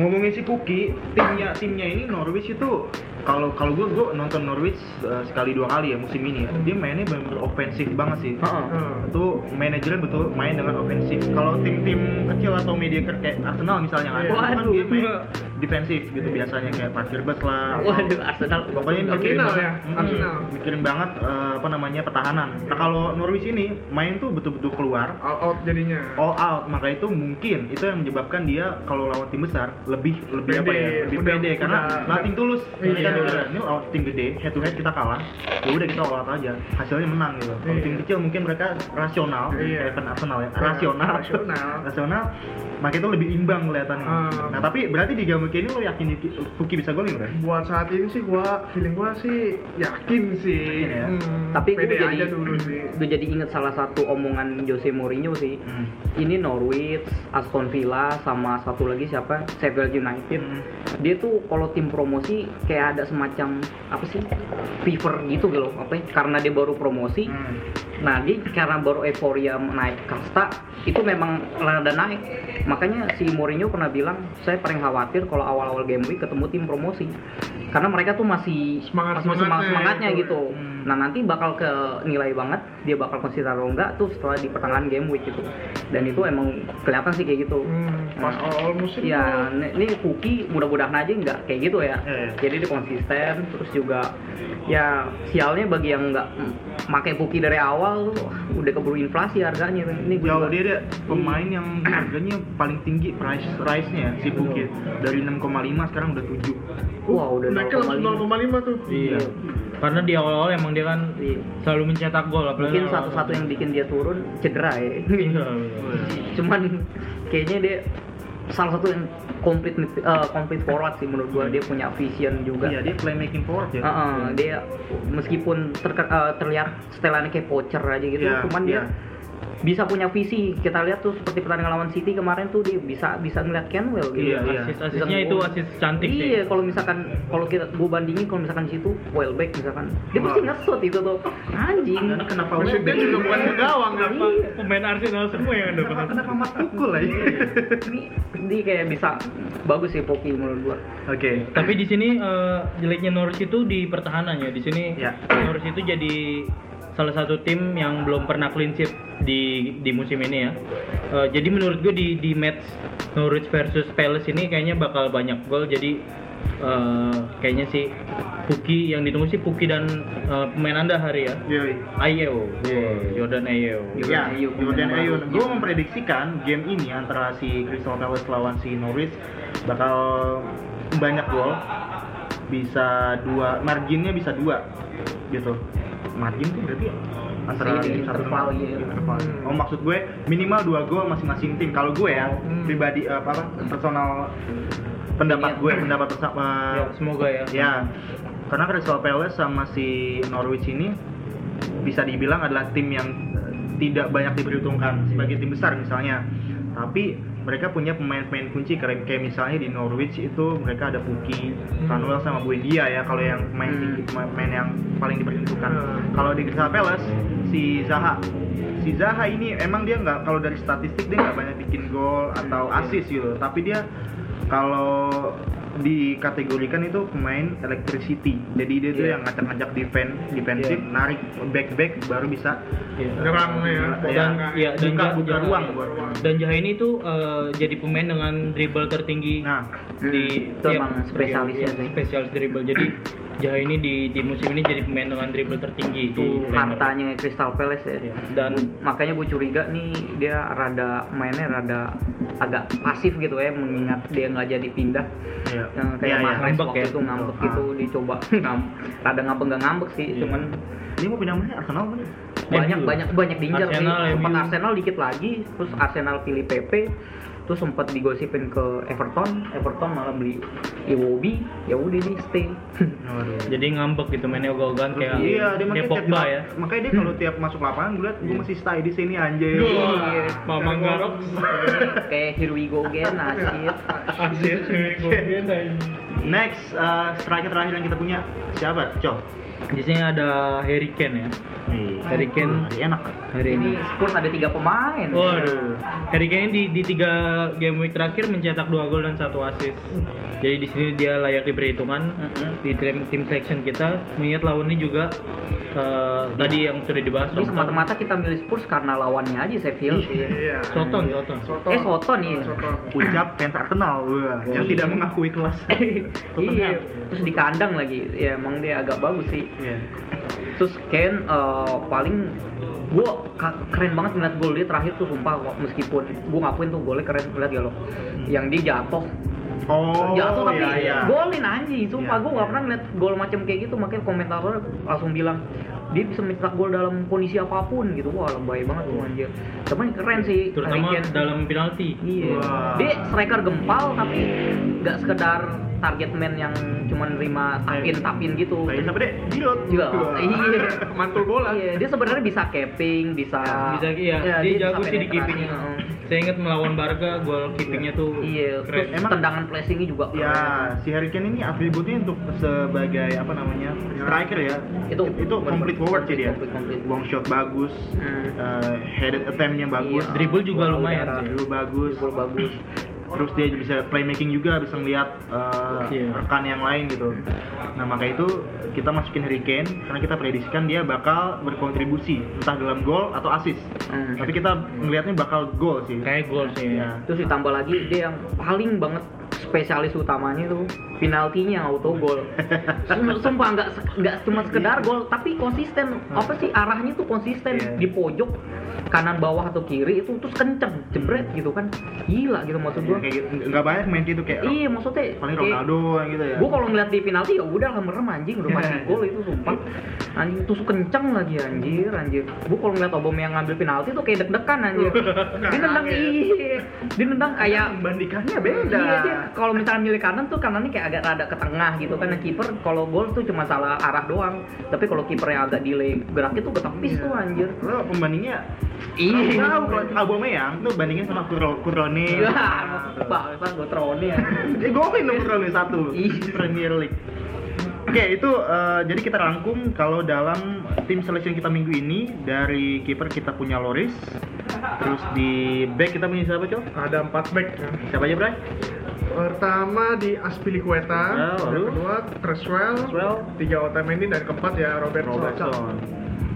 ngomongin si Puki, timnya timnya ini Norwich itu kalau kalau gue gue nonton Norwich uh, sekali dua kali ya musim ini ya. Dia mainnya benar-benar ofensif banget sih. Heeh. Hmm. Itu manajernya betul main dengan ofensif. Kalau tim-tim kecil atau mediocre kayak Arsenal misalnya kan, itu kan Waduh. dia main defensif gitu biasanya kayak parkir bus lah. atau- Waduh, Arsenal. Pokoknya mikirin Arsenal banget, ya, Mm, Arsenal. mikirin banget uh, apa namanya pertahanan. Nah kalau Norwich ini main tuh betul-betul keluar All out jadinya. all out maka itu mungkin itu yang menyebabkan dia kalau lawan tim besar lebih lebih apa Pede, ya lebih udah- pede karena udah- nothing tulus Iya. mereka mikirnya, ini lawan tim gede head to head kita kalah ya udah kita out aja hasilnya menang gitu kalau Iya. tim kecil mungkin mereka rasional Iya. kayak Arsenal ya Iya, rasional rasional. rasional maka itu lebih imbang kelihatannya Ah. nah tapi berarti di game ini lo yakin Fuki bisa golin bro buat saat ini sih gua feeling gua sih yakin sih Yakin ya? Hmm, Tapi gue jadi aja dulu sih gue jadi inget salah satu omongan Jose Mourinho sih. Hmm. Ini Norwich, Aston Villa sama satu lagi siapa? Sheffield United. Hmm. Dia tuh kalau tim promosi kayak ada semacam apa sih? fever gitu gitu loh, apa ya? Karena dia baru promosi. Hmm. Nah, dia karena baru euforia naik kasta, itu memang rada naik. Makanya si Mourinho pernah bilang, saya paling khawatir kalau awal-awal game week ketemu tim promosi. Karena mereka tuh masih Semangat- masih semangat semangatnya semangatnya gitu. gitu. Hmm. Nah, nanti bakal ke nilai banget, dia bakal konsisten atau enggak tuh setelah di pertengahan game week gitu. Dan itu emang kelihatan sih kayak gitu. Hmm, pas Nah, awal musim Ya, ini Puki mudah-mudahan aja nggak kayak gitu ya. Iya, iya. Jadi dia konsisten, terus juga ya sialnya bagi yang nggak mm, pakai Puki dari awal tuh, udah keburu inflasi harganya. Ini gua Jauh dia, dia pemain yang harganya paling tinggi price rise-nya si Bukit dari 6,5 sekarang udah 7. Wah, udah naiknya langsung 0,5. 0,5 tuh Iya. Karena di awal-awal emang dia kan Iya. selalu mencetak gol apalagi Mungkin awal- satu-satu yang bikin dia turun cedera ya. Iya, Cuman kayaknya dia salah satu yang komplit mid- eh, komplit forward sih menurut gua dia punya vision juga. Iya, dia playmaking forward ya. Heeh, dia meskipun terke- eh, terlihat setelannya kayak pocher aja gitu, Iya, cuman iya. dia bisa punya visi. Kita lihat tuh seperti pertandingan lawan City kemarin tuh dia bisa bisa ngeliat Canwell gitu. Iya, iya. Asis-asisnya itu asis cantik. Iya, kalau misalkan kalau kita gua bandingin kalau misalkan situ Welbeck misalkan dia pasti Wah. nge-shoot itu tuh anjing. Kenapa Welbeck? juga bukan gawang kan Kenapa pemain Arsenal semua yang ada Kenapa, kenapa Mas Tukul aja? Ini dia kayak bisa bagus sih Poki menurut gua. Oke. Tapi di sini eh, jeleknya Norwich itu di pertahanan ya. Di sini Ya. Norwich itu jadi salah satu tim yang belum pernah clean sheet di di musim ini ya. Eh, jadi menurut gue di di match Norwich versus Palace ini kayaknya bakal banyak gol. Jadi eh, kayaknya sih Puki yang ditunggu sih Puki dan eh, pemain anda hari ya. Yoi. Ayew, Iya. Jordan Ayew. Ya, Ayew, Jordan Ayew. Gue memprediksikan game ini antara si Crystal Palace lawan si Norwich bakal banyak gol. Bisa dua, marginnya bisa dua, gitu. Margin tuh berarti antara Iya, satu interval gitu. interval. Hmm. Oh maksud gue minimal dua gol masing-masing tim. Kalau gue ya Hmm. pribadi eh, apa, apa personal pendapat Iya. gue pendapat bersama Ya, semoga ya. Ya, karena Crystal Palace sama si Norwich ini bisa dibilang adalah tim yang tidak banyak diperhitungkan sebagai tim besar misalnya. Tapi mereka punya pemain-pemain kunci kayak kayak misalnya di Norwich itu mereka ada Puki, Manuel sama Buendia ya kalau yang pemain Hmm. tinggi pemain pemain yang paling diperhitungkan. Hmm. Kalau di Crystal Palace si Zaha si Zaha ini emang dia nggak kalau dari statistik dia nggak banyak bikin gol atau assist gitu tapi dia kalau dikategorikan itu pemain electricity jadi dia tuh Iya. yang ngacak-ngacak defense defensif Iya. narik back back baru bisa Iya. Nyerang ya, Ya, dan ya dan buka buka ruang buat dan Jaha ini tuh eh, jadi pemain dengan dribble tertinggi nah di itu spesialisnya sih. spesialis dribble jadi Jaha ini di, di musim ini jadi pemain dengan dribble tertinggi itu hartanya Crystal Palace ya. Iya, dan makanya gue curiga nih dia rada mainnya rada agak pasif gitu ya mengingat dia nggak jadi pindah Iya. yang kayak Iya, iya. Mahrez ngambek waktu ya. itu ngambek Ah. gitu dicoba ngam, rada ngambek nggak ngambek sih Iya. cuman Dia mau pindah mana? Arsenal kan? banyak MU. banyak banyak diincar sih sempat MU. Arsenal dikit lagi terus Arsenal pilih PP terus sempat digosipin ke Everton Everton malah beli Iwobi ya udah nih stay jadi ngambek gitu mainnya ogah-ogahan kayak iya, dia makanya tiap Pogba ya. Makanya dia kalau tiap masuk lapangan gue liat gue masih stay di sini anjir. Iya. Mama Garok. kayak here we go again asyik Asyik, Next, uh, striker terakhir yang kita punya siapa? Cok. Di sini ada Harry Kane ya. Harry Kane Hari enak. hari ini. Spurs ada tiga pemain Waduh. Harry Kane di, di tiga game week terakhir mencetak dua gol dan satu assist. Jadi di sini dia layak diberi hitungan Mm-mm. di tim, tim selection kita. Mengingat lawannya juga eh, tadi yang sudah dibahas. Ini semata-mata kita milih Spurs karena lawannya aja Sheffield sih. Iya. Soton, Soton. Soton. Eh Soton iya. Soton. Ucap fans Arsenal, wah, yang Iya. tidak mengakui kelas. iya. Terus di kandang lagi. Ya emang dia agak bagus sih. Iya. Terus Ken eh, paling ka- keren banget ngeliat gol dia terakhir tuh sumpah meskipun gua ngakuin tuh golnya keren ngeliat ya lo yang dia jatuh Oh, jatuh tapi iya, iya. golin anjing sumpah Iya, gua nggak iya. pernah ngeliat gol macam kayak gitu makanya komentator langsung bilang dia bisa mencetak gol dalam kondisi apa pun gitu wah lebay banget tuh anjir tapi keren sih Terutama Harry Kane. dalam penalti. Iya. Wah. Dia striker gempal tapi nggak sekedar target man yang cuma nerima tapin tapin gitu. Kayak siapa deh? Giroud. Juga. Wah. Iya. Mantul bola. Iya, dia sebenarnya bisa capping, bisa Bisa iya, Ya, dia bisa jago sih di heeh. Saya ingat melawan Barca gol keepingnya tuh Iya, terus keren. Emang- tendangan flashingnya juga Ya, keren. si Harry Kane ini atributnya untuk sebagai apa namanya striker ya. Itu itu complete forward sih dia. Long shot bagus, Hmm. eh, headed attempt-nya bagus, Iya. Dribble juga lumayan dribble bagus, Gol bagus. terus dia bisa playmaking juga bisa ngeliat eh, Iya. rekan yang lain gitu. Nah maka itu kita masukin Harry Kane karena kita prediksikan dia bakal berkontribusi entah dalam gol atau assist. Hmm. Tapi kita ngelihatnya bakal gol sih. Kayak gol sih. Iya. Terus ditambah lagi dia yang paling banget spesialis utamanya tuh penaltinya auto gol. Sum- Sumpah nggak nggak cuma sekedar gol tapi konsisten. Apa sih arahnya tuh konsisten Iya. di pojok kanan bawah atau kiri itu terus kenceng jebret gitu kan. Gila gitu maksud gua. Kayak gitu. nggak banyak main gitu kayak Iya maksudnya paling kayak- Ronaldo gitu ya. Gue kalau ngeliat di penalti ya udah lah merem anjing udah pasti Iya. gol itu sumpah. Anjing tusuk kenceng lagi anjir anjir. Gue kalau ngeliat Aubameyang ngambil penalti tuh kayak deg-degan anjir. Dia nendang iya. Dia nendang kayak membandingkannya beda. Iya dia kalau misalnya milih kanan tuh kanannya kayak agak rada ke tengah gitu kan. Nah, kiper kalau gol tuh cuma salah arah doang. Tapi kalau kipernya agak delay geraknya tuh ke tepis Iya. tuh anjir. Lo pembandingnya Iya. Tahu kalau Aubameyang tuh bandingin sama Kuro- Kurone. Iya, bangsa gue troni ya. Dia golin dong Kurone satu Iya. Premier League. Oke itu eh, jadi kita rangkum kalau dalam tim selection kita minggu ini dari kiper kita punya Loris, terus di back kita punya siapa cok? Ada empat back kan. Siapa aja Bray? Pertama di Aspilicueta, Ya, lalu? kedua Creswell, Creswell. tiga Otamendi dan keempat ya Robert Robertson.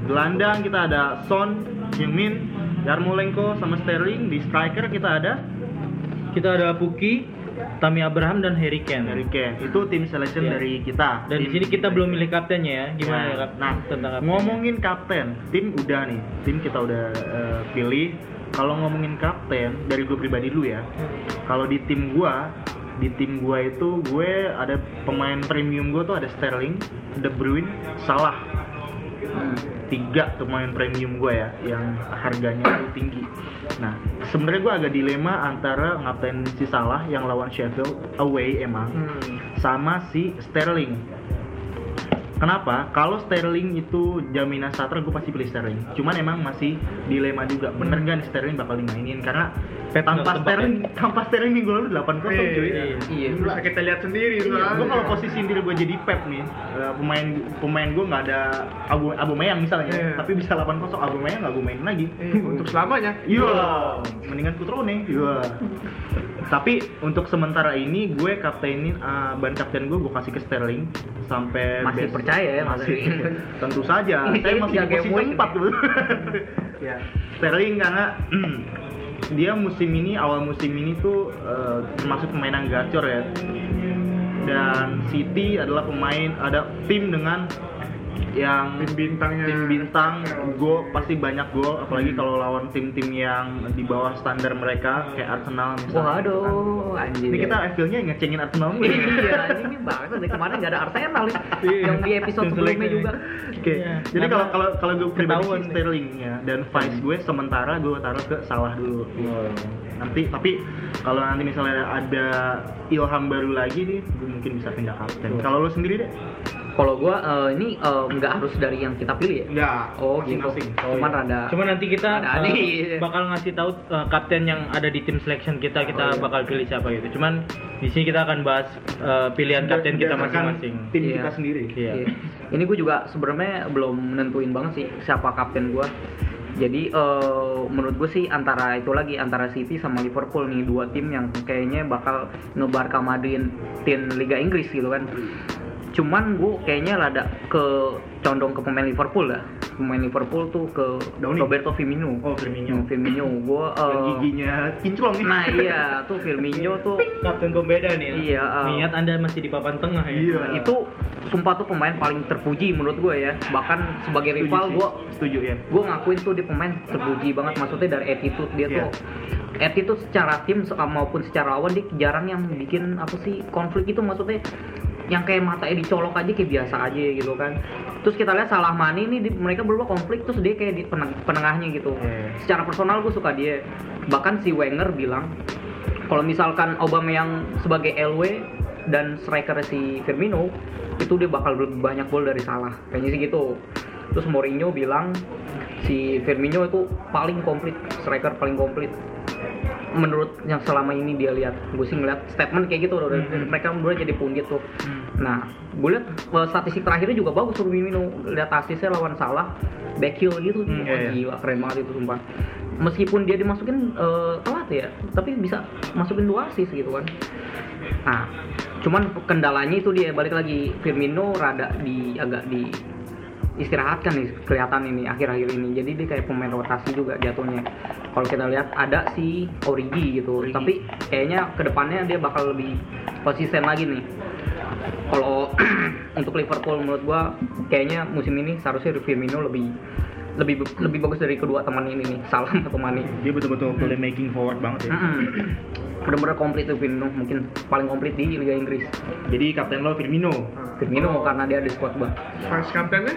Gelandang kita ada Son, Heung-min, Yarmolenko sama Sterling. Di striker kita ada Kita ada Puki, Tammy Abraham dan Harry Kane. Harry Kane. Itu tim selection Iya. dari kita. Dan di sini kita belum milih kaptennya ya. Gimana Nah, ya kap? Nah, tentang kapten? ngomongin kapten, tim udah nih, tim kita udah eh, pilih. Kalau ngomongin kapten dari gue pribadi dulu ya. Kalau di tim gua, di tim gua itu gue ada pemain premium gua tuh ada Sterling, De Bruyne, Salah. Tiga pemain premium gue ya, yang harganya tinggi. Nah, sebenarnya gue agak dilema antara ngapten si Salah yang lawan Sheffield away emang, Hmm. sama si Sterling. Kenapa? Kalau Sterling itu jaminan starter, gue pasti pilih Sterling. Cuman emang masih dilema juga. Bener nggak nih Sterling bakal dimainin? Karena Pep tanpa Sterling, tanpa Sterling minggu lalu 8 kosong Iya, cuy. iya. Iya. Bisa kita lihat sendiri Iya, gue kalau posisi diri gue jadi Pep nih, eh, pemain pemain gue nggak ada Abu Aubameyang misalnya, Iya. tapi bisa 8 kosong Aubameyang nggak gue mainin lagi. Eh, untuk selamanya. Iya, mendingan Kutrone. Iya. Tapi untuk sementara ini gue kaptenin uh, ban kapten gue gue kasih ke Sterling sampai Masih percaya ya, masih tentu saja. Saya masih di posisi empat dulu. Ya. Sterling karena dia musim ini awal musim ini tuh uh, termasuk pemain yang gacor ya. Dan City adalah pemain ada tim dengan yang tim bintangnya tim bintang gol pasti banyak gol apalagi kalau lawan tim-tim yang di bawah standar mereka kayak Arsenal misalnya gitu kan. Waduh, anjir. ini kita FPL-nya ngecengin Arsenal nih iya, ini banget dari kemarin nggak ada Arsenal nih. Iya. Yang di episode sebelumnya juga. Oke, Iya. jadi kalau kalau kalau gue pribadi sih. Sterling ya dan vice gue sementara gue taruh ke Salah dulu. Nanti tapi kalau nanti misalnya ada ilham baru lagi nih, gue mungkin bisa pindah kapten. Kalau lo sendiri deh? Kalau gua eh, ini eh, nggak harus dari yang kita pilih ya. Enggak. Oh gitu. Cuman rada. Cuma nanti kita Ada uh, aneh. bakal ngasih tahu uh, kapten yang ada di tim selection kita kita Oh, iya. bakal pilih siapa gitu. Cuman di sini kita akan bahas uh, pilihan kapten kita masing-masing. Tim Iya. kita sendiri. Iya. Iya. Ini gue juga sebenarnya belum menentuin banget sih siapa kapten gua. Jadi eh, menurut gue sih antara itu lagi antara City sama Liverpool nih dua tim yang kayaknya bakal ngebarka maduin tim Liga Inggris gitu kan. Cuman gue kayaknya rada ke condong ke pemain Liverpool lah. Pemain Liverpool tuh ke Downing. Roberto Firmino. Oh, Firmino. Hmm, Firmino. Gue Yang giginya kinclong nih. Nah iya tuh Firmino tuh Kapten pembeda nih. ya. Iya, uh, Niat Anda masih di papan tengah ya. Iya. Nah, itu sumpah tuh pemain paling terpuji menurut gue ya bahkan sebagai Setuju rival gue setuju ya. gue ngakuin tuh dia pemain terpuji banget maksudnya dari attitude dia Iya. tuh attitude secara tim maupun secara lawan dia jarang yang bikin apa sih konflik itu maksudnya yang kayak matanya dicolok aja kayak biasa aja gitu kan. Terus kita lihat salah mani ini di- mereka berdua konflik terus dia kayak di peneng- penengahnya gitu. Iya. secara personal gue suka dia. Bahkan si Wenger bilang kalau misalkan Aubameyang sebagai LW dan striker si Firmino itu dia bakal lebih banyak gol dari Salah. Kayaknya sih gitu. Terus Mourinho bilang si Firmino itu paling komplit striker paling komplit menurut yang selama ini dia lihat. Gue sih ngeliat statement kayak gitu loh. Dari Hmm. mereka berdua jadi pundit tuh. Nah gue lihat eh, statistik terakhirnya juga bagus Firmino lihat asisnya lawan Salah back heel gitu. Hmm, iya, iya. gila keren banget itu sumpah. Meskipun dia dimasukin eh, telat ya tapi bisa masukin dua asis gitu kan. Nah cuman kendalanya itu dia. Balik lagi Firmino rada di agak di istirahatkan nih kelihatan ini akhir-akhir ini. Jadi dia kayak pemain rotasi juga jatuhnya. Kalau kita lihat ada si Origi gitu. Origi. tapi kayaknya ke depannya dia bakal lebih konsisten lagi nih. Kalau untuk Liverpool menurut gua kayaknya musim ini seharusnya Firmino lebih lebih lebih bagus dari kedua teman ini nih. Salah atau Mane Dia betul-betul playmaking forward banget ya. Bener-bener komplit tuh Firmino mungkin paling komplit di Liga Inggris. Jadi kapten lo Firmino. Firmino karena dia ada squad bang vice kaptennya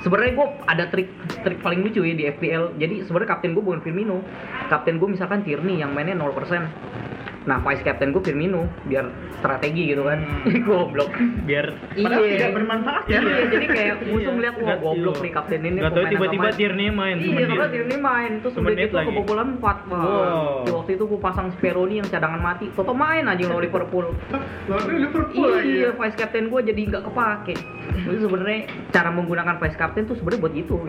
sebenarnya gue ada trik trik paling lucu ya di FPL jadi sebenarnya kapten gue bukan Firmino. Kapten gue misalkan Tierney yang mainnya 0% nah vice captain gue Firmino biar strategi gitu kan goblok Biar Padahal iya tidak bermanfaat ya. iya jadi kayak musuh Iya. ngeliat wah Nggak- goblok iya. nih kapten ini tahu pemain tiba-tiba agama." Tierney main Iya, karena Tierney main terus udah gitu lagi. kebobolan 4 Wah, Wow. di waktu itu gue pasang Speroni yang cadangan mati Toto main aja lawan Liverpool lawannya Liverpool lagi iya ya vice captain gue jadi nggak kepake jadi sebenarnya cara menggunakan vice captain tuh sebenarnya buat gitu Oh,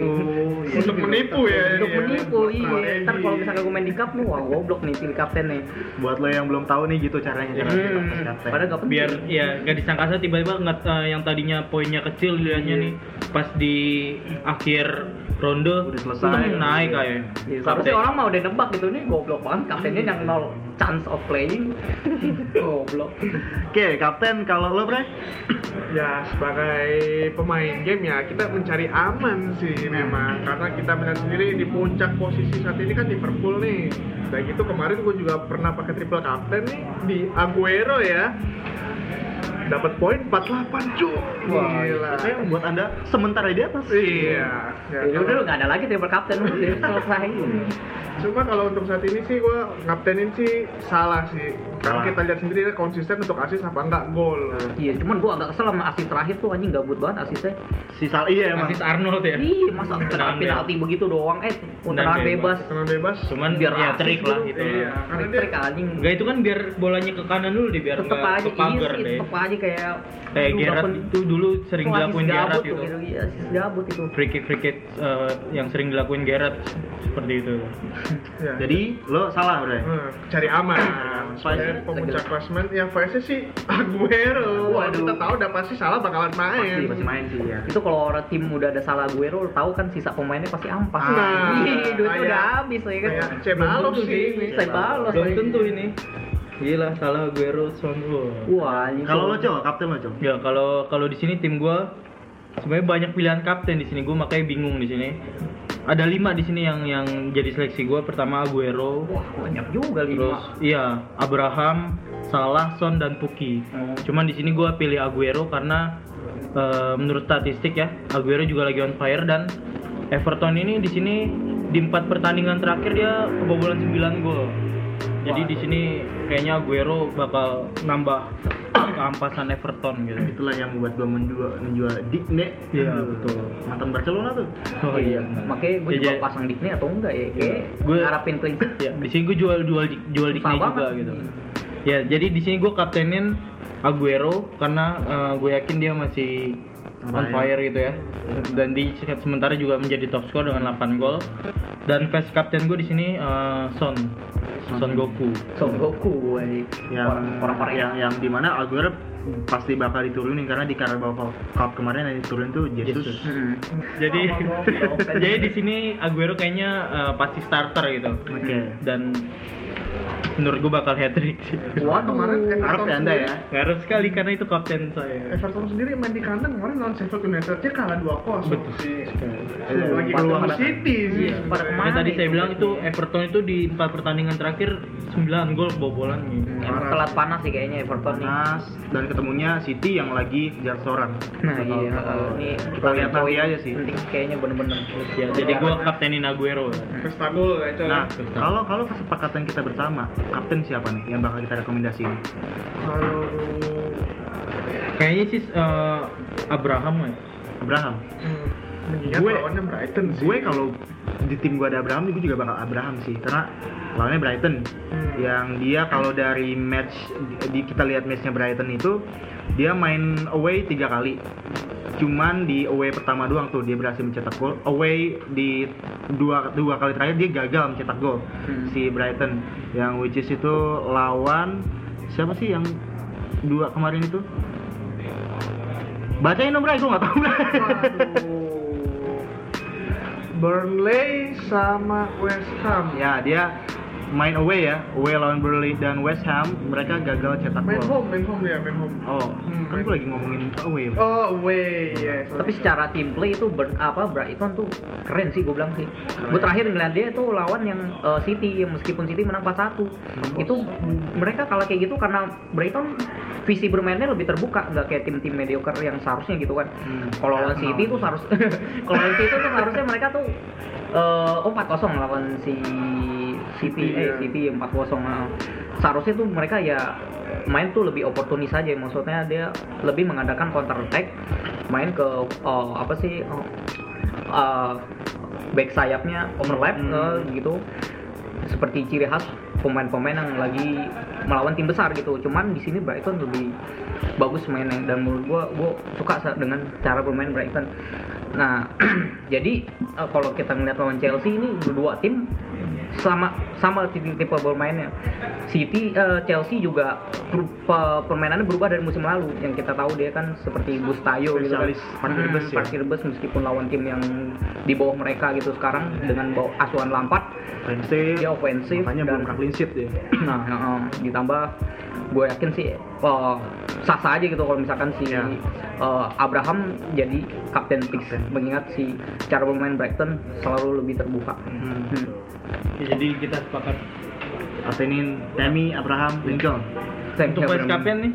iya. untuk menipu ya untuk ya. menipu iya ntar kalau misalkan gue main di cup nih wah goblok nih pilih kapten nih Buat lo yang belum tahu nih gitu caranya cara hmm, padahal gak penting. Biar ya gak disangka saya tiba-tiba nggak eh, yang tadinya poinnya kecil dilihatnya nih pas di akhir ronde Udah selesai. hmm, naik kayak Iya, seharusnya orang mau udah nebak gitu nih goblok banget. Kaptennya yang nol chance of playing. Goblok. Oke, kapten kalau lo bre? ya sebagai pemain game ya kita mencari aman sih memang. Karena kita melihat sendiri di puncak posisi saat ini kan Liverpool nih. Dan gitu kemarin gue juga pernah pakai triple captain nih di Aguero ya dapat poin 48 cuy Wah, gila. saya membuat anda sementara di atas. iya. Ya, ya udah lu nggak ada lagi triple captain udah selesai cuma kalau untuk saat ini sih gue kaptenin sih salah sih. Karena kita lihat sendiri dia konsisten untuk asis apa enggak gol. Iya cuman gua agak kesel sama asis terakhir tuh anjing gabut banget asisnya Si Sal iya emang. Asis Arnold ya? Ih, masa Tendangan penalti begitu doang. Eh Tendangan tendangan bebas. karena bebas. Cuman Biar ya trik lah gitu. Iya. Karena trik anjing. Enggak itu kan biar bolanya ke kanan dulu deh biar tetep nggak aja ke pagar iya deh. tetep aja kayak kayak dapet- itu dulu sering dilakuin Gerrard tuh, gitu. Iya, gabut itu free kick free kick eh, yang sering dilakuin Gerrard seperti itu ya. Jadi lo salah bre. Hmm, cari aman. Vice- pemuncak klasmen yang Vice sih Aguero. Waduh. Kita tahu udah pasti salah bakalan main. Pasti pasti main sih ya. itu kalau orang tim udah ada salah gue lo tahu kan sisa pemainnya pasti ampas Nah, duitnya udah habis ya kan tentu sih. Ceballos belum tentu ini Gila, salah Aguero Son. Wah. Wah, ini Kalau lo cok, kapten lo cok. Ya kalau kalau di sini tim gua sebenarnya banyak pilihan kapten di sini gua makanya bingung di sini. Ada lima di sini yang yang jadi seleksi gua. Pertama Aguero, Wah, banyak juga terus lima. iya Abraham, Salah, Son dan Puki. Oh. Cuman di sini gua pilih Aguero karena eh, menurut statistik ya Aguero juga lagi on fire dan Everton ini di sini di empat pertandingan terakhir dia kebobolan 9 gol. Jadi di sini kayaknya Aguero bakal nambah keampasan Everton gitu. Itulah yang membuat gua menjual menjual Digne. Iya, betul. Mantan Barcelona tuh. Oh iya. Makanya gue Ya, juga jadi- pasang Digne atau enggak ya? Kayak Gue- ngarapin clean sheet. Ya, di sini gue jual jual jual Digne juga banget. gitu. Ya, jadi di sini gue kaptenin Aguero karena eh, gue yakin dia masih on fire gitu ya. Dan di sementara juga menjadi top skor dengan 8 gol. Dan vice kapten gue di sini eh, Son. Son Goku. Son Goku, woy. yang orang-orang yang yang di mana Aguero pasti bakal diturunin karena di Carabao Cup kemarin yang diturunin tuh Jesus. Jesus. Hmm. Jadi jadi di sini Aguero kayaknya eh, pasti starter gitu. Oke. Dan menurut gue bakal hat trick sih. Waduh. Kemarin Everton ya anda ya. Harus sekali karena itu kapten saya. Everton sendiri main di kandang kemarin lawan Sheffield United aja kalah 2-0 Betul sih. Eh, Lagi peluang City sih. Iya, pada Ya, tadi saya bilang itu berarti? Everton itu di empat pertandingan terakhir 9 gol kebobolan gitu. Emang telat panas sih kayaknya Everton nih. Panas dan ketemunya City yang lagi kejar seorang. Nah, iya, ini kita lihat nanti aja sih. Penting kayaknya bener-bener. Ya, jadi gua kaptenin Aguero. Gol itu. Nah, kalau kalau kesepakatan kita bersama, kapten siapa nih yang bakal kita rekomendasiin? kalau Kayaknya sih eh, Abraham ya. Abraham. hmm, mengingat Gue- lawannya Brighton sih. Gue kalau di tim gue ada Abraham, gue juga bakal Abraham sih, karena lawannya Brighton. Hmm. Yang dia kalau dari match di kita lihat matchnya Brighton itu dia main away tiga kali. Cuman di away pertama doang tuh dia berhasil mencetak gol. Away di dua dua kali terakhir dia gagal mencetak gol Hmm. si Brighton. Yang which is itu lawan siapa sih yang dua kemarin itu? Bacain dong, Bray, gue gak tau, Bray. Burnley sama West Ham. Ya, dia main away ya, away lawan Burnley dan West Ham, mereka gagal cetak Main gol. home, main home ya, main home. Oh, Hmm, kan main- gue lagi ngomongin away. Oh, away, ya. sorry. Tapi secara team play itu ber, apa Brighton tuh keren sih gue bilang sih. Gue terakhir ngeliat dia itu lawan yang eh, City yang meskipun City menang 4-1. Itu mm, mereka kalah kayak gitu karena Brighton visi bermainnya lebih terbuka, nggak kayak tim-tim mediocre yang seharusnya gitu kan. Hmm. Kalau lawan City tuh harus kalau lawan City tuh seharusnya mereka tuh eh oh 4-0 lawan si City, City, eh ya. City 4-0. Nah, seharusnya tuh mereka ya main tuh lebih oportunis aja maksudnya dia lebih mengadakan counter attack main ke eh, apa sih eh, back sayapnya overlap Hmm. eh, gitu seperti ciri khas pemain-pemain yang lagi melawan tim besar gitu. Cuman di sini Brighton lebih bagus mainnya. Dan menurut gua gua suka dengan cara bermain Brighton. Nah jadi eh, kalau kita ngeliat lawan Chelsea ini dua tim sama sama tipe, tipe bermainnya City eh, Chelsea juga per- pe- permainannya berubah dari musim lalu. Yang kita tahu dia kan seperti Bustayo gitu kan. Parkir Hmm, bus ya. parkir bus meskipun lawan tim yang di bawah mereka gitu sekarang dengan bawa asuhan Lampard. Offensive, dia ofensif makanya dan- belum clean sheet dia. nah eh, ditambah gue yakin sih eh, sah-sah aja gitu kalau misalkan si Ya. eh, Abraham jadi kapten fix mengingat si cara bermain Brighton selalu lebih terbuka Hmm. Hmm. Ya, jadi kita sepakat Kaptenin Tammy, Abraham, Lincoln. Untuk vice Abraham. captain nih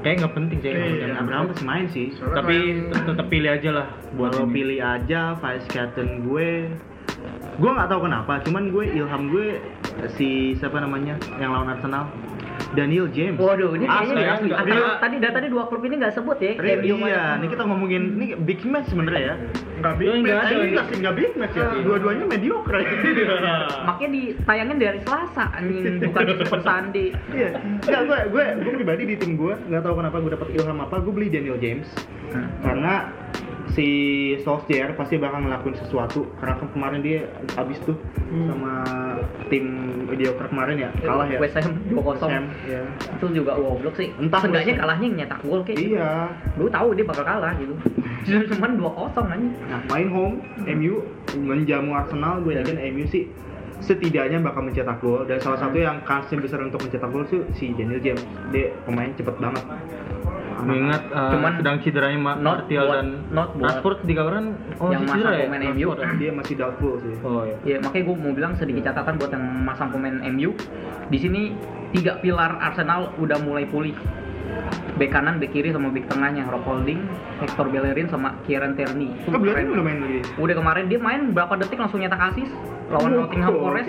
kayak nggak penting sih Iya, captain. Abraham pasti main sih. Soalnya tapi tet- tetap pilih aja lah buat Kalau pilih aja vice captain gue, gue nggak tahu kenapa, cuman gue ilham gue si siapa namanya yang lawan Arsenal, Daniel James. Waduh, ini Asli, kayaknya asli. asli. Dia- tadi tadi dua klub ini nggak sebut ya. Re- MU sama- iya, ini kita ngomongin ini big match sebenarnya ya. Nggak big Oh, nggak match. ada ini. nggak big match ya. Iya. Dua-duanya mediocre. Makanya ditayangin dari Selasa anjing bukan di Super Sunday. Iya, nggak gue gue gue pribadi di tim gue nggak tahu kenapa gue dapat ilham apa, gue beli Daniel James karena si Solskjaer pasti bakal ngelakuin sesuatu karena kan kemarin dia habis tuh Hmm. sama tim mediocre kemarin ya kalah ya. West Ham 2-0. West Ham, ya. Itu juga goblok sih. Entah Seenggaknya kalahnya nyetak gol kayak gitu. Iya. Lu tahu dia bakal kalah gitu. Cuman 2-0 aja. Nah, main home, MU menjamu Arsenal, gue yakin MU sih setidaknya bakal mencetak gol dan salah satu yang kasih besar untuk mencetak gol tuh si Daniel James dia pemain cepet banget Mengingat uh, Cuman sedang cederanya Ma- not Martial buat- dan not buat Rashford di kabaran oh yang masih masang ya? pemain MU. Ya? dia masih doubtful sih Oh iya. Ya makanya gue mau bilang sedikit catatan buat yang masang pemain MU. Di sini tiga pilar Arsenal udah mulai pulih. Bek kanan, bek kiri sama bek tengahnya Rob Holding, Hector Bellerin sama Kieran Tierney. Itu berarti keren. udah main lagi Udah kemarin dia main berapa detik langsung nyetak asis lawan Oh, Nottingham. Forest.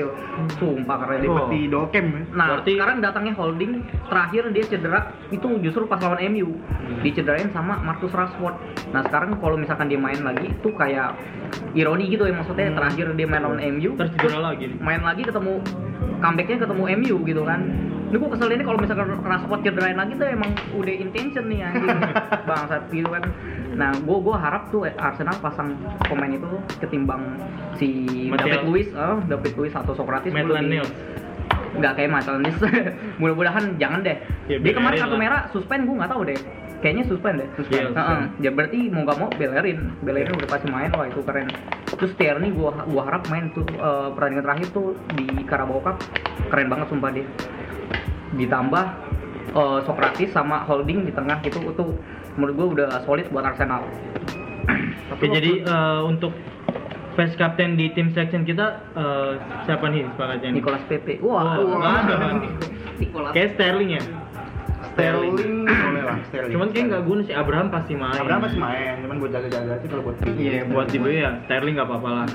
Sumpah keren dia. Oh. seperti Dolkem ya Nah, Berarti- sekarang datangnya Holding, terakhir dia cedera itu justru pas lawan MU. Dicederain sama Marcus Rashford. Nah, sekarang kalau misalkan dia main lagi itu kayak ironi gitu ya maksudnya Hmm. terakhir dia main lawan MU, Terus cedera lagi main lagi ketemu comebacknya ketemu MU gitu kan. Ini gue kesel ini kalau misalkan Rashford cederain lagi tuh emang udah intention nih anjing. Bangsat gitu kan. Nah, gue gua harap tuh Arsenal pasang pemain itu ketimbang si Martial. David Luiz, eh, David Luiz atau Socrates Maitland Niles. nggak kayak Nis mudah-mudahan jangan deh Ya, dia kemarin kartu merah suspend gue nggak tahu deh kayaknya suspend deh Suspend. Iya, Heeh. ya berarti mau nggak mau Bellerin Bellerin udah pasti main wah itu keren terus Tierney gua gua harap main tuh eh, pertandingan terakhir tuh di Carabao Cup keren banget sumpah dia ditambah eh, Socrates sama Holding di tengah itu itu menurut gua udah solid buat Arsenal Oke, jadi eh, untuk vice captain di tim selection kita eh, siapa nih sepakatnya nih? Nicolas Pepe wah nggak ada. Nicolas Kayak Sterling ya. Sterling boleh lah Sterling Cuman kayak nggak guna sih Abraham pasti main. Abraham masih main cuman buat jaga-jaga sih kalau buat tim Iya, buat di ya Sterling nggak apa-apa lah.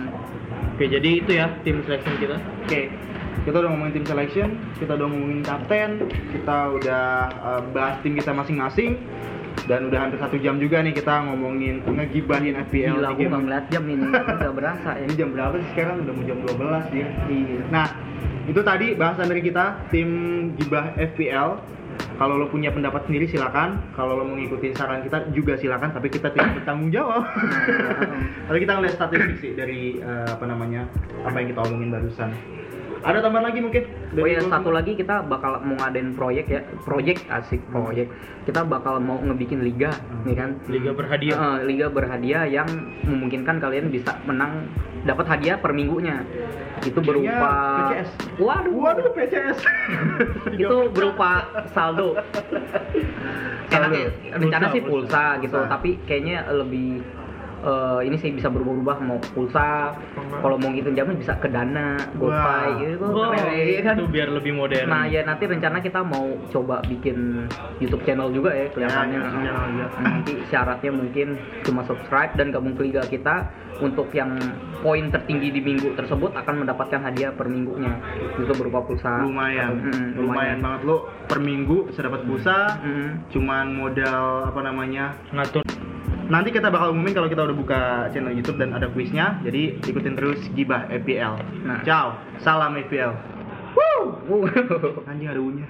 Oke, jadi itu ya tim selection kita. Oke, kita udah ngomongin tim selection, kita udah ngomongin kapten, kita udah uh, bahas tim kita masing-masing, dan udah hampir satu jam juga nih kita ngomongin ngegibahin FPL gila game. nggak ngeliat jam ini udah berasa ya Ini jam berapa sih sekarang? Udah mau jam 12 dia. Iya. Nah, itu tadi bahasan dari kita tim gibah FPL. Kalau lo punya pendapat sendiri silakan. Kalau lo mau ngikutin saran kita juga silakan. Tapi kita tidak bertanggung jawab. Tapi kita ngeliat statistik sih dari eh, apa namanya apa yang kita omongin barusan. Ada tambahan lagi mungkin? Oh Dari ya lo? satu lagi kita bakal mau ngadain proyek ya, proyek asik proyek. Kita bakal mau ngebikin liga, nih kan? Liga berhadiah. Eh, liga berhadiah yang memungkinkan kalian bisa menang dapat hadiah per minggunya. Itu berupa PCS. Waduh. Waduh PCS. itu berupa saldo. Saldo. Rencana sih pulsa. pulsa gitu, Pulsa. tapi kayaknya lebih eh, ini sih bisa berubah-ubah mau pulsa, kalau mau ngitung jamnya bisa ke dana, GoPay gitu. Oh, keren, ya kan? itu biar lebih modern. Nah ya nanti rencana kita mau coba bikin YouTube channel juga ya kelihatannya. Ya, channel juga. Nanti syaratnya mungkin cuma subscribe dan gabung ke liga kita. Untuk yang poin tertinggi di minggu tersebut akan mendapatkan hadiah per minggunya. Itu berupa pulsa. lumayan, Mm, lumayan banget lo per minggu bisa dapat pulsa. Mm. Cuman modal apa namanya Ngatur. Nanti kita bakal umumin kalau kita udah buka channel YouTube dan ada kuisnya. Jadi ikutin terus Gibah FPL. Nah. Ciao, salam FPL. Uh. Anjing ada unya.